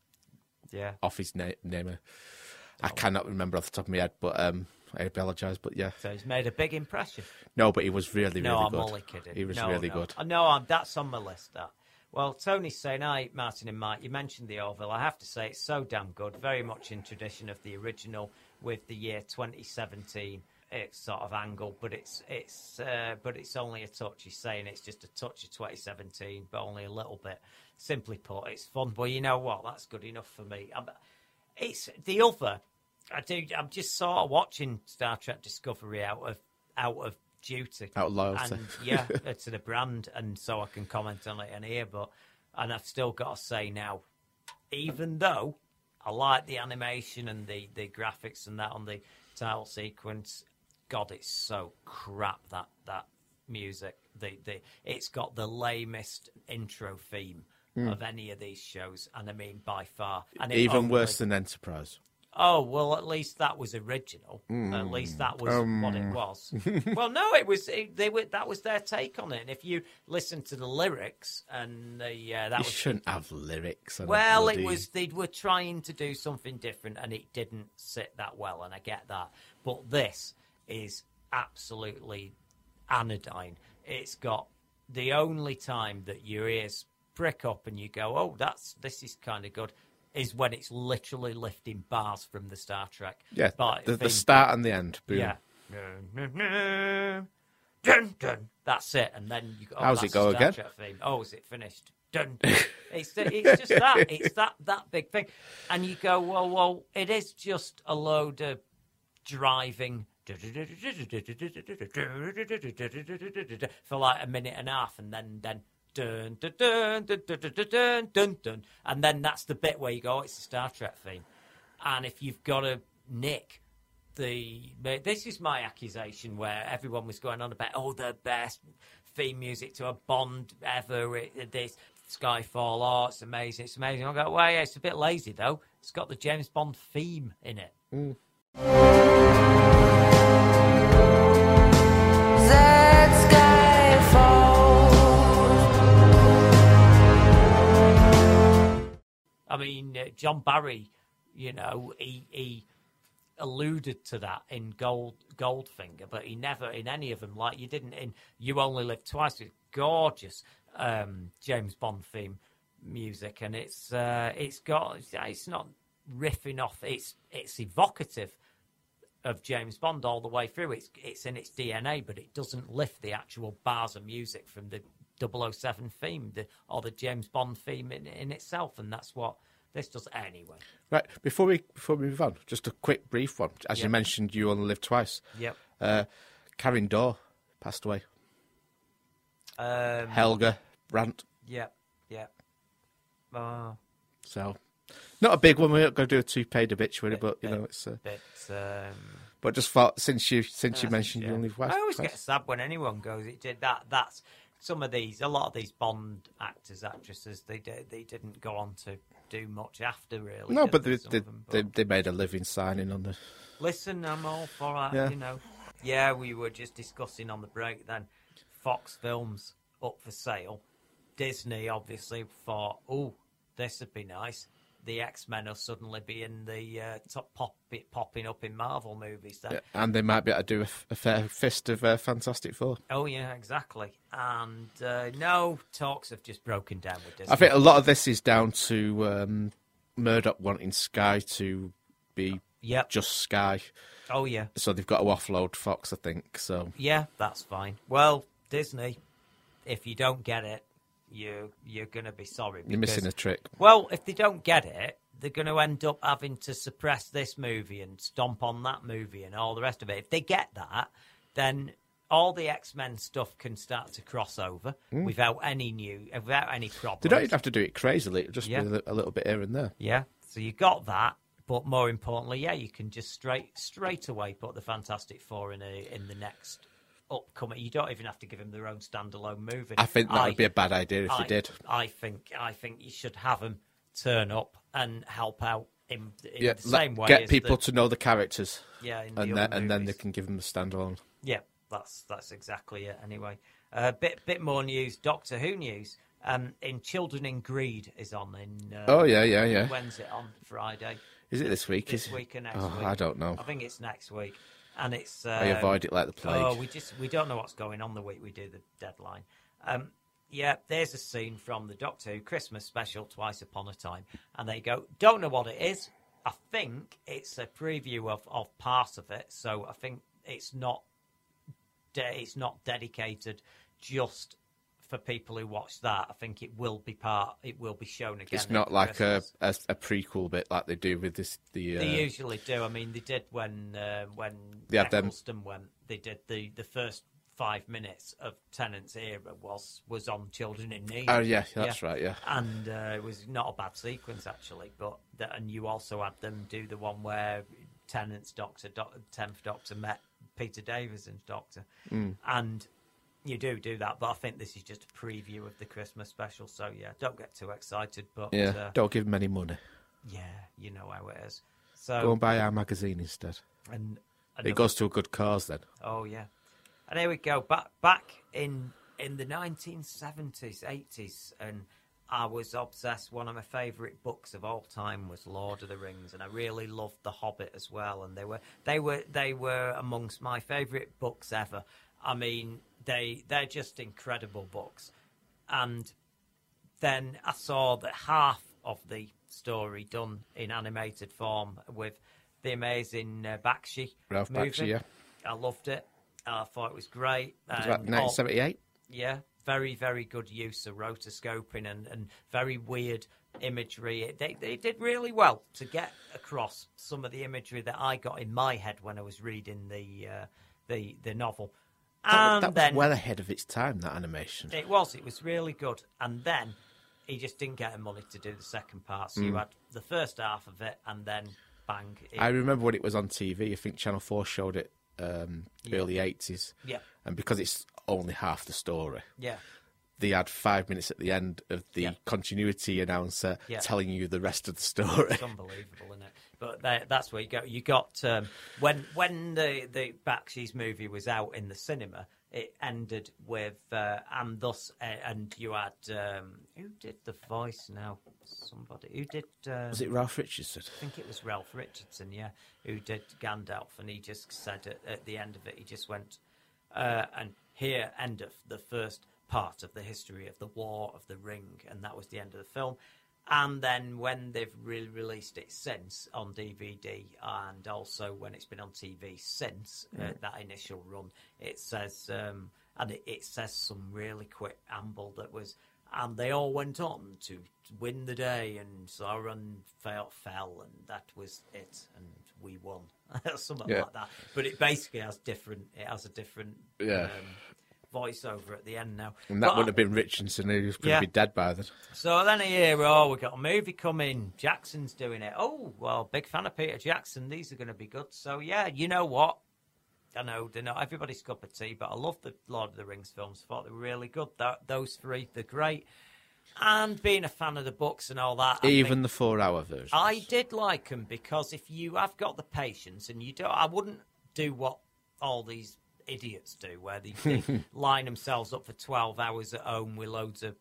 Yeah. off his na- name, uh, I cannot remember off the top of my head, but um, I apologise, but yeah. So he's made a big impression. No, but he was really, no, really I'm good. only kidding. He was no, really no. good. No, I'm, that's on my list. That. Well, Tony's saying, "Hi, Martin and Mike. You mentioned the Orville. I have to say, it's so damn good. Very much in tradition of the original, with the year 2017." It's sort of angle, but it's it's uh, but it's only a touch. He's saying it's just a touch of 2017, but only a little bit. Simply put, it's fun. But you know what? That's good enough for me. I'm, it's the other. I do. I'm just sort of watching Star Trek Discovery out of out of duty, Out of loyalty. and yeah, (laughs) uh, to the brand, and so I can comment on it in here. But and I've still got to say now, even though I like the animation and the the graphics and that on the title sequence, God, it's so crap that that music. The the it's got the lamest intro theme Hmm. of any of these shows, and I mean by far, and Even only- worse than Enterprise. Oh well, at least that was original. At Mm. least that was Um. what it was. (laughs) well, no, it was. It, they were. That was their take on it. And if you listen to the lyrics and the uh, that you was shouldn't have lyrics. well, it was they were trying to do something different, and it didn't sit that well, and I get that. But this is absolutely anodyne. It's got the only time that your ears prick up and you go, "Oh, that's this is kind of good," is when it's literally lifting bars from the Star Trek. Yeah, By- the, the start and the end. Boom. Yeah. Dun, dun. That's it, and then you go. Oh, How's it go again? Theme. Oh, is it finished? (laughs) Dun. it's it's just that it's that that big thing, and you go, well, well, it is just a load of driving for like a minute and a half, and then then dun dun dun dun dun dun dun dun, dun. and then that's the bit where you go, oh, it's the Star Trek theme, and if you've got to nick the this is my accusation where everyone was going on about oh the best theme music to a Bond ever this Skyfall oh it's amazing it's amazing I go well yeah it's a bit lazy though it's got the James Bond theme in it I mean uh, John Barry you know he he alluded to that in Gold Goldfinger, but he never in any of them. Like you didn't in You Only Live Twice. It's gorgeous um, James Bond theme music, and it's uh, it's got it's not riffing off. It's it's evocative of James Bond all the way through. It's it's in its DNA, but it doesn't lift the actual bars of music from the 007 theme the, or the James Bond theme in, in itself, and that's what this does anyway. Right before we before we move on, just a quick brief one. As you mentioned, you only live twice. Yep. Uh, Karin Dor passed away. Um, Helga Brandt. Yep. Yep. Uh, So, not a big one. We're not going to do a two-page obituary, Bit- but you bit- know it's. Uh, bit. Um, but just thought since you since you mentioned a you only live twice. I always twice. get sad when anyone goes. It did that. That's some of these. A lot of these Bond actors, actresses, they did, they didn't go on to do much after really. No, but they, they, them? they they made a living signing on the. Listen, I'm all for that. Yeah. You know. Yeah, we were just discussing on the break. Then Fox Films up for sale. Disney obviously thought, oh, this would be nice. The X Men will suddenly be in the uh, top pop, popping up in Marvel movies. Then And they might be able to do a fair fist of uh, Fantastic Four. Oh yeah, exactly. And uh, no talks have just broken down with Disney. I think a lot of this is down to um, Murdoch wanting Sky to be Yep. just Sky. Oh yeah, So they've got to offload Fox, I think. So yeah, that's fine. Well, Disney, if you don't get it, you you're gonna be sorry. you're missing a trick. Well, if they don't get it, they're going to end up having to suppress this movie and stomp on that movie and all the rest of it. If they get that, then all the X Men stuff can start to cross over Mm. without any new, without any problems. They don't even have to do it crazily. Just Yeah. a, a little bit here and there. Yeah. So you got that, but more importantly, yeah, you can just straight straight away put the Fantastic Four in a in the next upcoming. You don't even have to give them their own standalone movie. I think that I- would be a bad idea if I, they did. I think I think you should have them turn up and help out in, in Yeah, the let- same way. get as people the- to know the characters. Yeah, the and then and then they can give them a standalone. Yeah, that's that's exactly it. Anyway, a uh, bit bit more news. Doctor Who news. Um, in Children in Need is on in. Uh, Oh, yeah, yeah, yeah. When's it on? Friday. Is it this week? This Is- week or next Oh, week? I don't know. I think it's next week. And it's. I um, avoid it like the plague. Oh, we just we don't know what's going on the week we do the deadline. Um, yeah, there's a scene from the Doctor Who Christmas special, Twice Upon a Time, and they go, don't know what it is. I think it's a preview of, of part of it, so I think it's not de- it's not dedicated just for people who watch that. I think it will be part. It will be shown again. it's not like a, a a prequel bit like they do with this. The uh, They usually do. I mean, they did when uh, when They had them- Eccleston went. They did the, the first five minutes of Tennant's era was was on Children in Need. Oh, yeah, that's right, yeah. and uh, it was not a bad sequence actually. But that, and you also had them do the one where Tennant's Doctor, doc, tenth Doctor met Peter Davison's Doctor, Mm. and you do do that. But I think this is just a preview of the Christmas special. So yeah, don't get too excited. But yeah, uh, don't give them any money. yeah, you know how it is. So Go and buy our magazine instead. and It goes to a good cause then. Oh yeah, and here we go back back in in the nineteen seventies, eighties, and I was obsessed. One of my favourite books of all time was Lord of the Rings, and I really loved The Hobbit as well. And they were they were they were amongst my favourite books ever. I mean, they they're just incredible books, and then I saw that half of the story done in animated form with the amazing uh, Bakshi Ralph movie. Bakshi, yeah. I loved it. I thought it was great. It was about Um, all- 1978. yeah, very, very good use of rotoscoping and, and very weird imagery. It, they, they did really well to get across some of the imagery that I got in my head when I was reading the uh, the the novel. That, And that was then well ahead of its time. That animation. it was. It was really good. And then he just didn't get the money to do the second part. So you Mm. had the first half of it, and then bang. it- I remember when it was on TV. I think Channel Four showed it um, Yeah. early eighties. Yeah. And because it's only half the story, Yeah. they had five minutes at the end of the Yeah. continuity announcer Yeah. telling you the rest of the story. It's unbelievable, isn't it? But that, that's where you go. You got um, when when the the Bakshi's movie was out in the cinema. It ended with uh, and thus uh, and you had um, who did the voice now? Somebody who did uh, Was it Ralph Richardson? I think it was Ralph Richardson, yeah, who did Gandalf, and he just said at, at the end of it, he just went, uh, and here endeth the first part of the history of the War of the Ring, and that was the end of the film. And then when they've re- released it since on DVD, and also when it's been on TV since uh, that initial run, it says, um, and it, it says some really quick amble that was, and they all went on to win the day, and Sauron fell, fell and that was it, and we won, (laughs) something Yeah. like that. But it basically has different, it has a different Yeah. um, voiceover at the end now. And that But would have been Richardson, who was going Yeah. to be dead by then. so then I hear, oh, we've got a movie coming. Jackson's doing it. Oh, well, big fan of Peter Jackson. These are going to be good. So, yeah, you know what? I know they're not everybody's cup of tea, but I love the Lord of the Rings films. thought they were really good. That, those three, they're great. And being a fan of the books and all that. Even the four-hour version. I did like them because if you have got the patience and you don't, I wouldn't do what all these idiots do, where they, they (laughs) line themselves up for twelve hours at home with loads of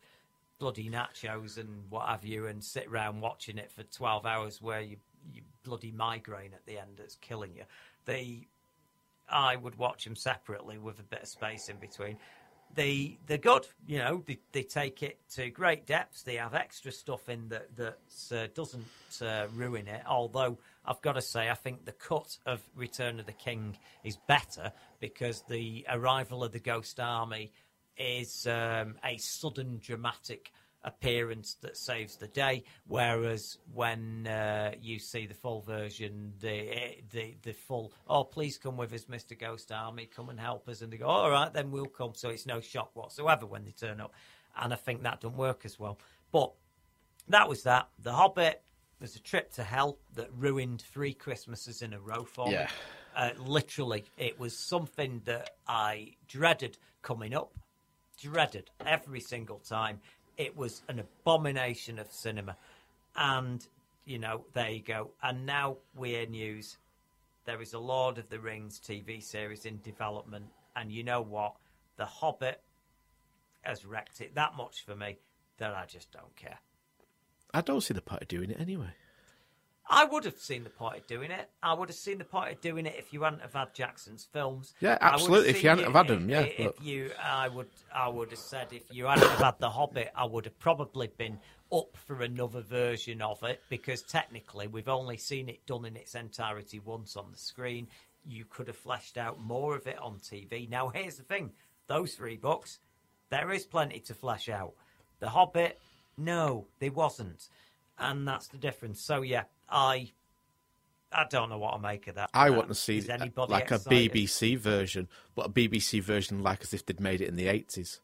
bloody nachos and what have you, and sit around watching it for twelve hours, where you you bloody migraine at the end that's killing you. They, I would watch them separately with a bit of space in between they they're good. You know, they, they take it to great depths. They have extra stuff in that that uh, doesn't uh, ruin it. Although I've got to say, I think the cut of Return of the King is better because the arrival of the Ghost Army is um, a sudden dramatic appearance that saves the day. Whereas when uh, you see the full version, the the the full oh please come with us, Mister Ghost Army, come and help us, and they go all right then we'll come. So it's no shock whatsoever when they turn up, and I think that doesn't work as well. But that was that. The Hobbit was a trip to hell that ruined three Christmases in a row for me. Uh, literally, it was something that I dreaded coming up dreaded every single time. It was an abomination of cinema. And, you know, there you go. And now we're news. There is a Lord of the Rings TV series in development. And you know what? The Hobbit has wrecked it that much for me that I just don't care. I don't see the party doing it anyway. I would have seen the party doing it. I would have seen the party doing it if you hadn't have had Jackson's films. Yeah, I would have absolutely, if you hadn't have had them, yeah, If but- you, I would, I would have said if you hadn't have had The Hobbit, I would have probably been up for another version of it because technically we've only seen it done in its entirety once on the screen. You could have fleshed out more of it on TV. Now, here's the thing: those three books, there is plenty to flesh out. The Hobbit, no, they wasn't, and that's the difference. So yeah, I, I don't know what I make of that. I Um, want to see uh, anybody like a? BBC version, but a BBC version like as if they'd made it in the eighties.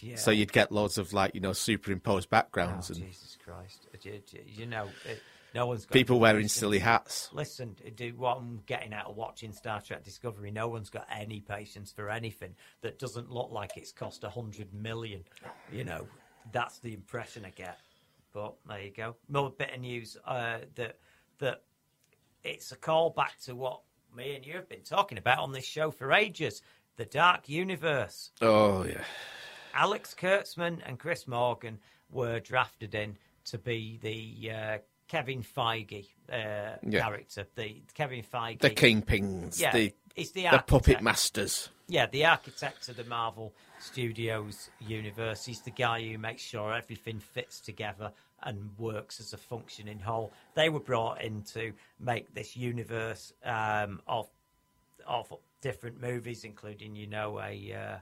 Yeah. So you'd get loads of like you know superimposed backgrounds Oh, and Jesus Christ! You, you- know, it, no one's got people wearing silly hats. Listen, do what I'm getting out of watching Star Trek Discovery. No one's got any patience for anything that doesn't look like it's cost a hundred million. You know, that's the impression I get. But there you go. Another bit of news uh, that that it's a call back to what me and you have been talking about on this show for ages: the Dark Universe. Oh yeah, Alex Kurtzman and Chris Morgan were drafted in to be the uh, Kevin Feige uh, Yeah. character, the Kevin Feige, the kingpins, Yeah, the the, the puppet masters. Yeah, the architect of the Marvel Studios universe. He's the guy who makes sure everything fits together and works as a functioning whole. They were brought in to make this universe um, of of different movies, including you know a uh,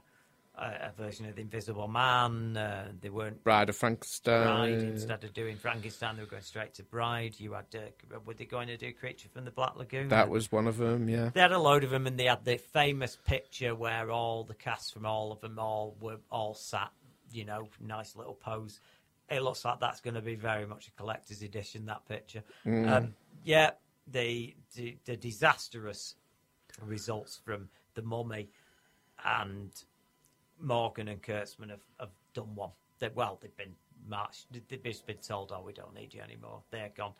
a, a version of the Invisible Man. Uh, they weren't Bride of Frankenstein. Bride instead of doing Frankenstein. They were going straight to Bride. You had uh, were they going to do Creature from the Black Lagoon? That was one of them. Yeah. They had a load of them, and they had the famous picture where all the cast from all of them all were all sat, you know, nice little pose. It looks like that's going to be very much a collector's edition. That picture, Mm. um, yeah. The, the the disastrous results from the Mummy and Morgan and Kurtzman have, have done one. They, well, they've been marched. They've just been told, "Oh, we don't need you anymore. They're gone."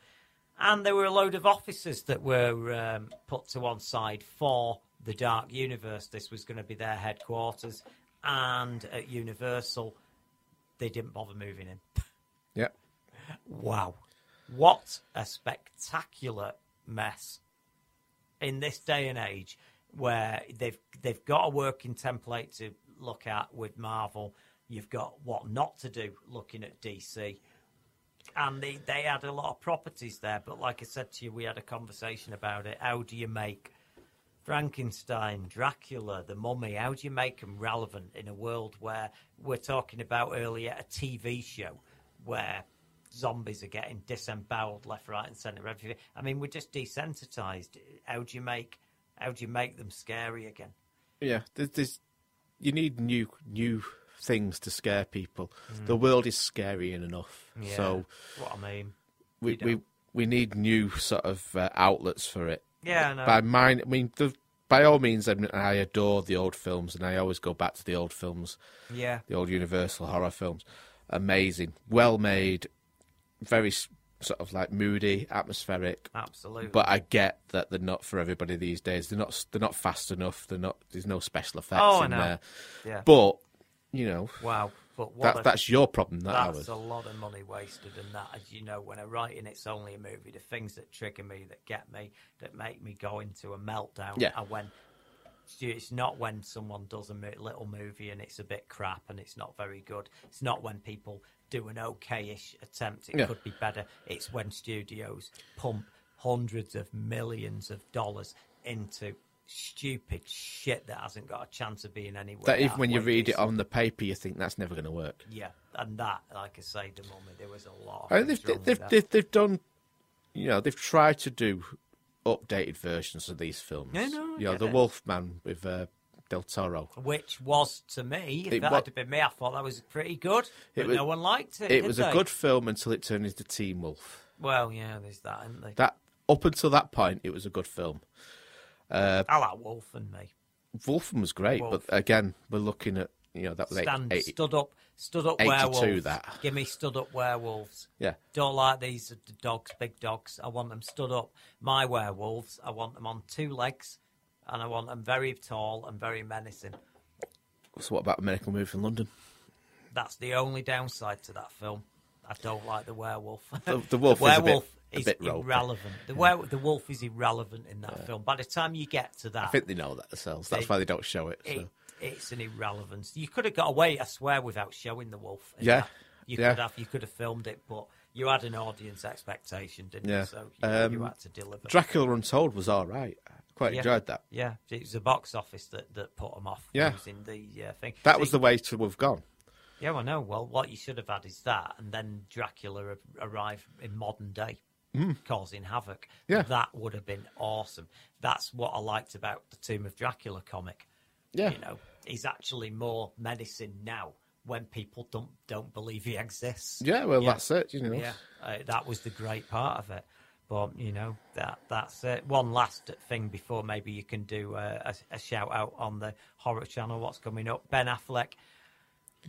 And there were a load of officers that were um, put to one side for the Dark Universe. This was going to be their headquarters, and at Universal, they didn't bother moving in. Yeah. Wow. What a spectacular mess in this day and age where they've they've got a working template to look at with Marvel. You've got what not to do looking at DC. And they, they had a lot of properties there, but like I said to you, we had a conversation about it. How do you make Frankenstein, Dracula, the Mummy? How do you make them relevant in a world where we're talking about earlier a TV show where zombies are getting disemboweled left, right, and centre? Everything. I mean, we're just desensitized. How do you make how do you make them scary again? Yeah, there's, there's you need new new things to scare people. Mm. The world is scary enough, Yeah, so what I mean. we we, we need new sort of uh, outlets for it. Yeah, I know. By mine, I mean the, by all means, I, mean, I adore the old films, and I always go back to the old films. Yeah. the old Universal horror films, amazing, well made, very sort of like moody, atmospheric. Absolutely. But I get that they're not for everybody these days. They're not. They're not fast enough. They're not. There's no special effects Oh, I in know. there. Yeah. But you know. Wow. But what that, a- that's your problem, That That's ours. a lot of money wasted, and that, as you know, when I write and it's only a movie, the things that trigger me, that get me, that make me go into a meltdown, Yeah. are when it's not when someone does a little movie and it's a bit crap and it's not very good. It's not when people do an okayish attempt. It Yeah. could be better. It's when studios pump hundreds of millions of dollars into stupid shit that hasn't got a chance of being anywhere. that even when you read it on the paper, you think that's never going to work. Yeah, and that, like I say, the mummy, there was a lot. I mean, they've, with they've, they've, they've done, you know, they've tried to do updated versions of these films. Yeah, no, you know, the it. Wolfman with uh, Del Toro. Which was to me, if It that wa- had been me, I thought that was pretty good, but was- no one liked it. It was they? a good film until it turned into Teen Wolf. Well, yeah, there's that, isn't there? That up until that point, it was a good film. Uh, I like Wolf and me. Wolfen was great, Wolf. but again, we're looking at you know that was eight- Stand 80 stood up, stood up werewolves. that. Give me stood up werewolves. Yeah. Don't like these dogs, big dogs. I want them stood up. My werewolves, I want them on two legs, and I want them very tall and very menacing. So what about American Werewolf in London? That's the only downside to that film. I don't like the werewolf. The- the wolf is a bit- (laughs) werewolf is bit ropey. irrelevant. The were- the wolf is irrelevant in that film. By the time you get to that, I think they know that themselves. That's They- why they don't show it. So. it, it's an irrelevance. You could have got away, I swear, without showing the wolf. Yeah, that. you yeah. could have. You could have filmed it, but you had an audience expectation, didn't Yeah. you? So you, you Um, had to deliver. Dracula Untold was all right. I quite Yeah. enjoyed that. Yeah, it was the box office that, that put them off Yeah. using the uh, thing. That was the way to have gone. Yeah, well, no. Well, what you should have had is that, and then Dracula ar- arrive in modern day, Mm. causing havoc. Yeah. that would have been awesome. That's what I liked about the Tomb of Dracula comic. Yeah. you know, he's actually more menacing now when people don't don't believe he exists. Yeah, well, that's it, you know. Yeah, uh, that was the great part of it. But you know that that's it. One last thing before maybe you can do uh, a, a shout out on the horror channel. What's coming up? Ben Affleck,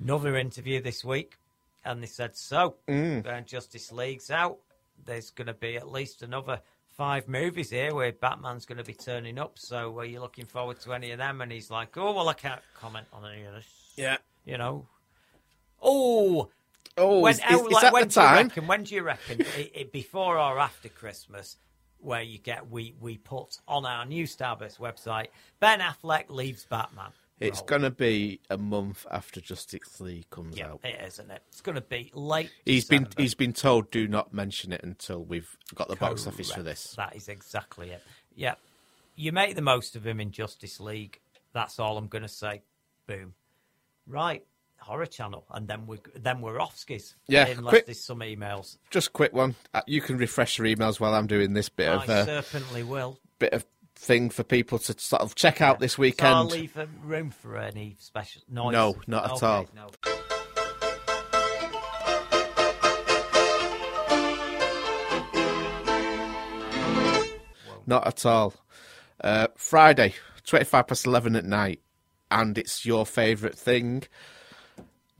another interview this week, and they said so. Mm. Justice League's out. There's going to be at least another five movies here where Batman's going to be turning up. So are you looking forward to any of them? And he's like, oh well, I can't comment on any of this. Yeah, you know. Oh, Oh, when, is- is- like, that when the do you time? reckon? When do you reckon? it, it, before or after Christmas, where you get we we put on our new Starburst website, Ben Affleck leaves Batman. It's going to be a month after Justice League comes yeah, out. it is, isn't it? It's going to be late. He's been he's been told do not mention it until we've got the box office for this. That is exactly it. Yeah, you make the most of him in Justice League. That's all I'm going to say. Boom. Right, horror channel, and then we then we're off skis. Yeah, unless quick- there's some emails. Just a quick one. Uh, You can refresh your emails while I'm doing this bit I of uh, certainly will. bit of thing for people to sort of check out this So I'll weekend. leave room for any special noise. No, not at Okay, all. No. Not at all. Uh, Friday, 25 past 11 at night, and it's your favourite thing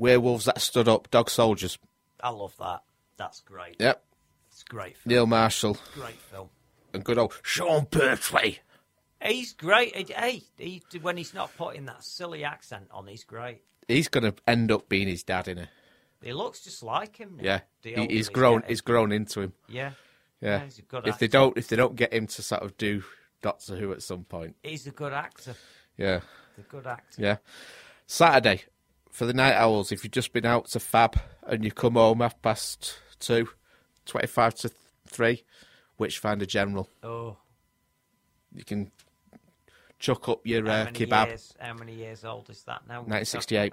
Werewolves That Stood Up, Dog Soldiers. I love that. That's great. Yep. It's great. Film. Neil Marshall Great film. and good old Sean Pertwee. He's great. Hey, he, when he's not putting that silly accent on, he's great. He's going to end up being his dad in it. He looks just like him. now, Yeah, he, he's grown. He's grown into him. Yeah. yeah. Yeah, he's a good if they don't, if they don't get him to sort of do Doctor Who at some point, He's a good actor. yeah, He's a good actor. yeah. Saturday for the night owls. If you've just been out to Fab and you come home half past two, 25 to three, Witchfinder General. Oh, You can chuck up your uh, kebab. years? How many years old is that now? we're 1968.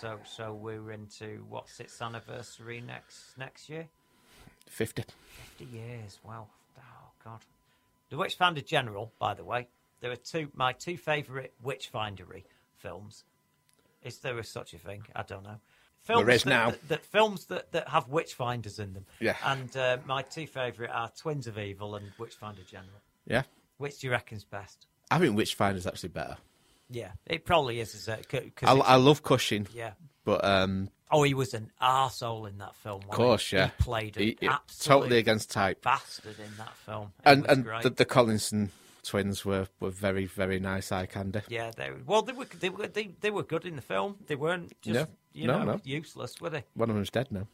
So, so we're into what's its anniversary next next year? 50. 50 years. Wow. Oh, God. The Witchfinder General, by the way, there are two, my two favourite Witchfindery films. Is there such a thing? I don't know. Films There is that, now. That, that films that, that have Witchfinders in them. Yeah. And uh, my two favourite are Twins of Evil and Witchfinder General. Yeah. Which do you reckon's best? I think Witchfinder's actually better. Yeah, it probably is. is it? 'Cause I, I love Cushing. Yeah. But, um, Oh, he was an arsehole in that film. of course, he? yeah. He played an He- he- absolute totally against type. bastard in that film. It And and great. the, the Collinson twins were, were very, very nice eye candy. Yeah, they well they were they were they, they were good in the film. They weren't just Yeah. you No, know no. useless, were they? One of them's dead now.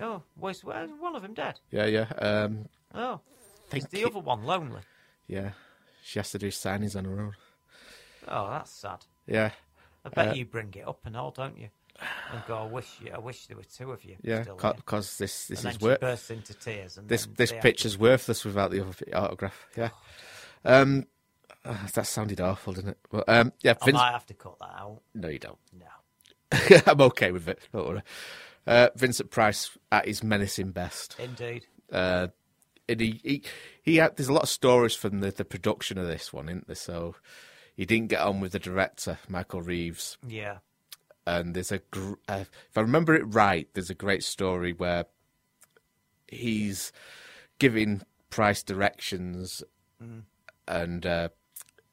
Oh, was well, one of them dead? Yeah, yeah. Um, Oh, Think is the it- other one lonely? yeah. She has to do signings on her own. Oh, that's sad. Yeah. I bet Uh, you bring it up and all, don't you? And go, I wish you, I wish there were two of you. Yeah, still here." because this this And is worth. bursts into tears. And This this picture's worthless without the other autograph. Yeah. Um, ah, that sounded awful, didn't it? Well, um, yeah. I Vince... might have to cut that out. No, you don't. No. (laughs) I'm okay with it. Don't worry. Uh, Vincent Price at his menacing best. Indeed. Uh, and he, he he had there's a lot of stories from the, the production of this one, isn't there? So he didn't get on with the director Michael Reeves, Yeah. and there's a gr- uh, if I remember it right, there's a great story where he's giving Price directions, Mm. And uh,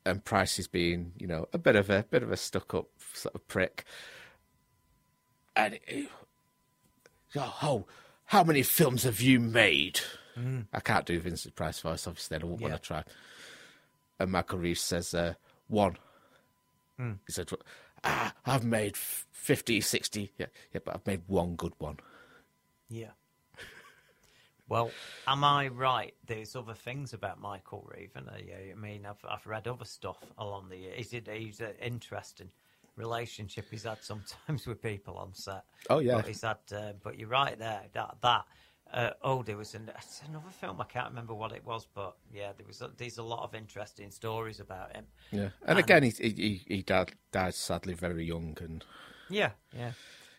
and Price is being you know a bit of a bit of a stuck up sort of prick, and. It, oh, how many films have you made? Mm. I can't do Vincent Price voice, obviously. I don't Yeah. want to try. And Michael Reeves says, uh, one. Mm. He said, ah, I've made f- 50, 60. Yeah, yeah, but I've made one good one. Yeah. Well, am I right? There's other things about Michael Reeve, and I, mean, I've I've read other stuff along the year. Is it he's an interesting relationship he's had sometimes (laughs) with people on set? Oh, yeah. but he's had. Uh, but you're right there. That that. Uh, oh, there was an, another film. I can't remember what it was, but yeah, there was. A, there's a lot of interesting stories about him. Yeah, and, again, he he he died, died sadly very young, and Yeah, yeah.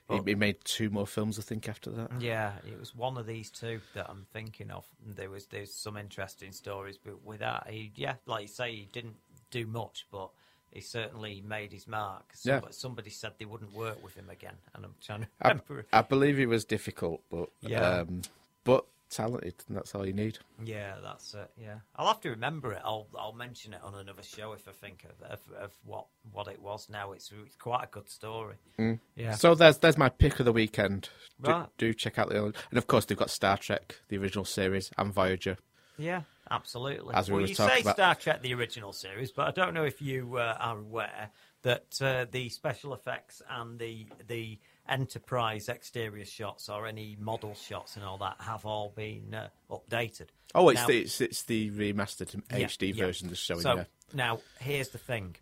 He, he made two more films, I think, after that. Yeah, it was one of these two that I'm thinking of. There was there's some interesting stories, but with that, he yeah, like you say, he didn't do much, but he certainly made his mark. Yeah. Somebody, somebody said they wouldn't work with him again, and I'm trying to I, remember. I believe he was difficult, but Yeah. um, but talented, and that's all you need. Yeah, that's it. Yeah, I'll have to remember it. I'll I'll mention it on another show if I think of of, of what what it was. Now it's, it's quite a good story. Mm. Yeah. So there's there's my pick of the weekend. Do, Right. do check out the other, and of course they've got Star Trek, the original series, and Voyager. Yeah, absolutely. As we well, were you say about- Star Trek, the original series, but I don't know if you uh, are aware that uh, the special effects and the the Enterprise exterior shots or any model shots and all that have all been uh, updated. Oh, it's Now- the it's, it's the remastered Yeah, HD yeah. version that's showing So there. now here's the thing: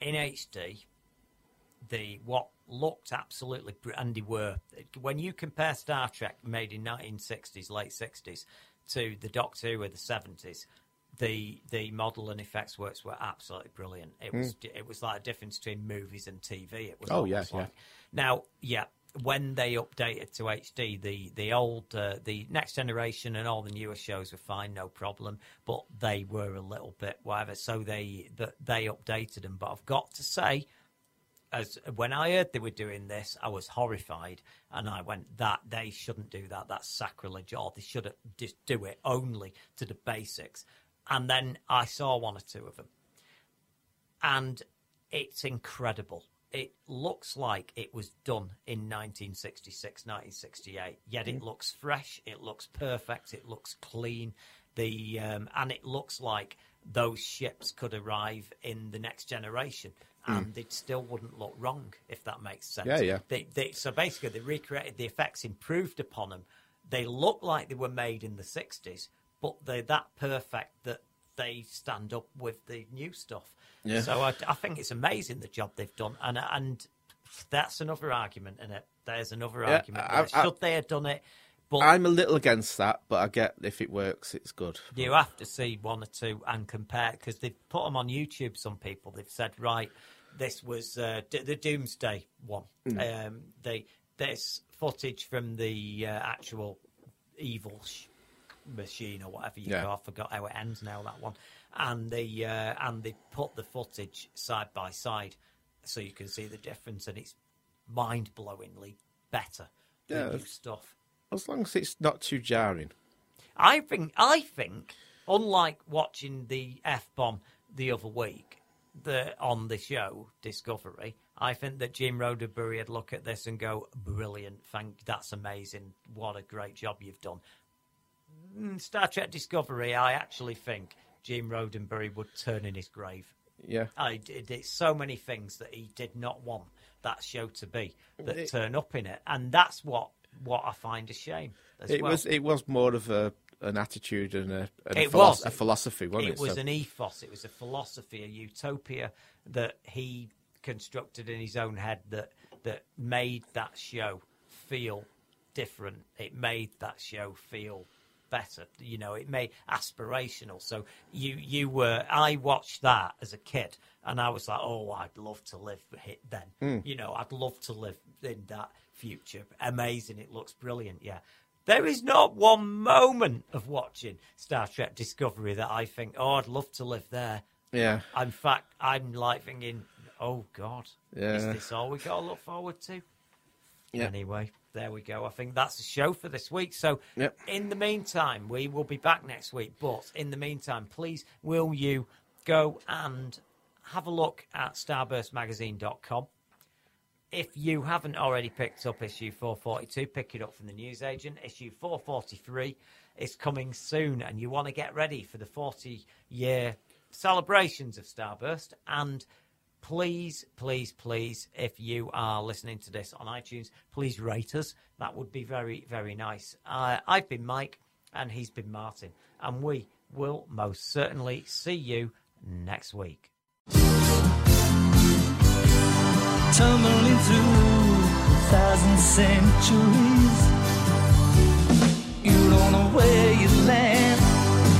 in HD, the what looked absolutely br- and they were when you compare Star Trek made in 1960s, late 60s, to the Doctor Who of the 70s. The the model and effects works were absolutely brilliant. It was it was like a difference between movies and TV. It was Oh, yeah, almost yeah. Now, yeah, when they updated to HD, the the old, uh, the next generation and all the newer shows were fine, no problem. But they were a little bit whatever, so they that they updated them. But I've got to say, as when I heard they were doing this, I was horrified, and I went, "That they shouldn't do that. That's sacrilege. Or they should just do it only to the basics." And then I saw one or two of them, and it's incredible. It looks like it was done in 1966, 1968. Yet it looks fresh. It looks perfect. It looks clean. The um, and it looks like those ships could arrive in the next generation, and Mm. it still wouldn't look wrong if that makes sense. Yeah, yeah. They, they, so basically, they recreated the effects, improved upon them. They look like they were made in the 60s, but they're that perfect that they stand up with the new stuff. Yeah. So I, I think it's amazing the job they've done, and and that's another argument in it. There's another Yeah, argument. I- I- Should they have done it? But I'm a little against that, but I get if it works, it's good. you have to see one or two and compare because they've put them on YouTube. Some people they've said, right, this was uh, D- the Doomsday one. Mm. Um, they there's footage from the uh, actual evil sh- machine or whatever you Yeah. call. I forgot how it ends now. That one, and they uh, and they put the footage side by side so you can see the difference, and it's mind blowingly better. Yeah. new stuff. As long as it's not too jarring. I think I think unlike watching the F bomb the other week the on the show Discovery, I think that Jim Roddenberry would look at this and go, "Brilliant! Thank that's amazing! What a great job you've done." Mm, Star Trek Discovery, I actually think Jim Roddenberry would turn in his grave. Yeah. I did it's so many things that he did not want that show to be that It- turn up in it, and that's what what I find a shame. As It well. was it was more of a an attitude and a, and a, It philos- was. a philosophy, wasn't it? It was So- an ethos. It was a philosophy, a utopia that he constructed in his own head that that made that show feel different. It made that show feel better. You know, it made aspirational. So you you were. I watched that as a kid, and I was like, oh, I'd love to live it then. Mm. You know, I'd love to live in that future. Amazing. It looks brilliant. Yeah. There is not one moment of watching Star Trek Discovery that I think, oh, I'd love to live there. Yeah. In fact, I'm like thinking, oh God, is this all we got to look forward to? Yeah. Anyway, there we go. I think that's the show for this week. So, Yep. in the meantime, we will be back next week. But in the meantime, please, will you go and have a look at starburstmagazine.com? If you haven't already picked up issue 442, pick it up from the newsagent. Issue 443 is coming soon, and you want to get ready for the 40 year celebrations of Starburst. And please, please, please, if you are listening to this on iTunes, please rate us. That would be very, very nice. Uh, I've been Mike, and he's been Martin, and we will most certainly see you next week. tumbling through thousand centuries. You don't know where you land.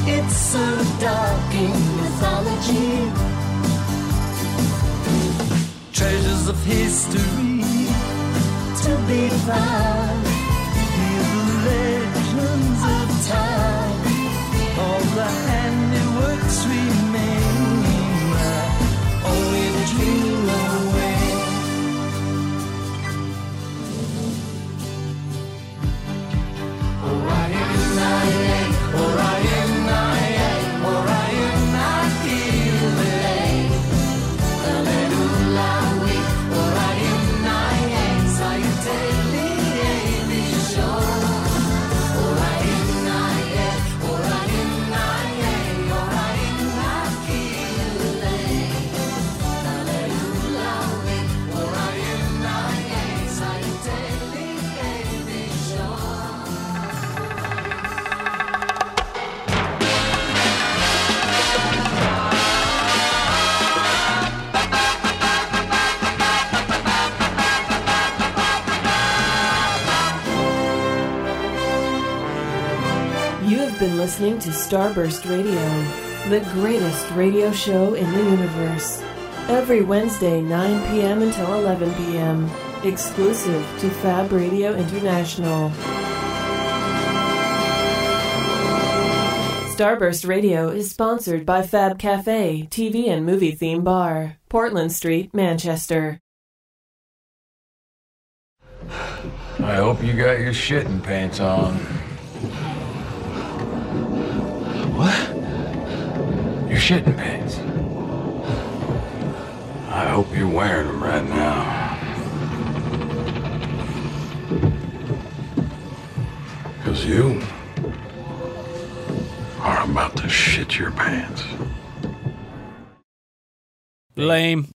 It's dark mythology. Treasures of history to be found. Near the legends of time. All the handiworks remain. Listening to Starburst Radio, the greatest radio show in the universe. Every Wednesday, 9 p.m. until 11 p.m., exclusive to Fab Radio International. Starburst Radio is sponsored by Fab Cafe, TV and movie theme bar, Portland Street, Manchester. I hope you got your shitting pants on. What? Your shitting pants. I hope you're wearing them right now. Because you are about to shit your pants. Lame.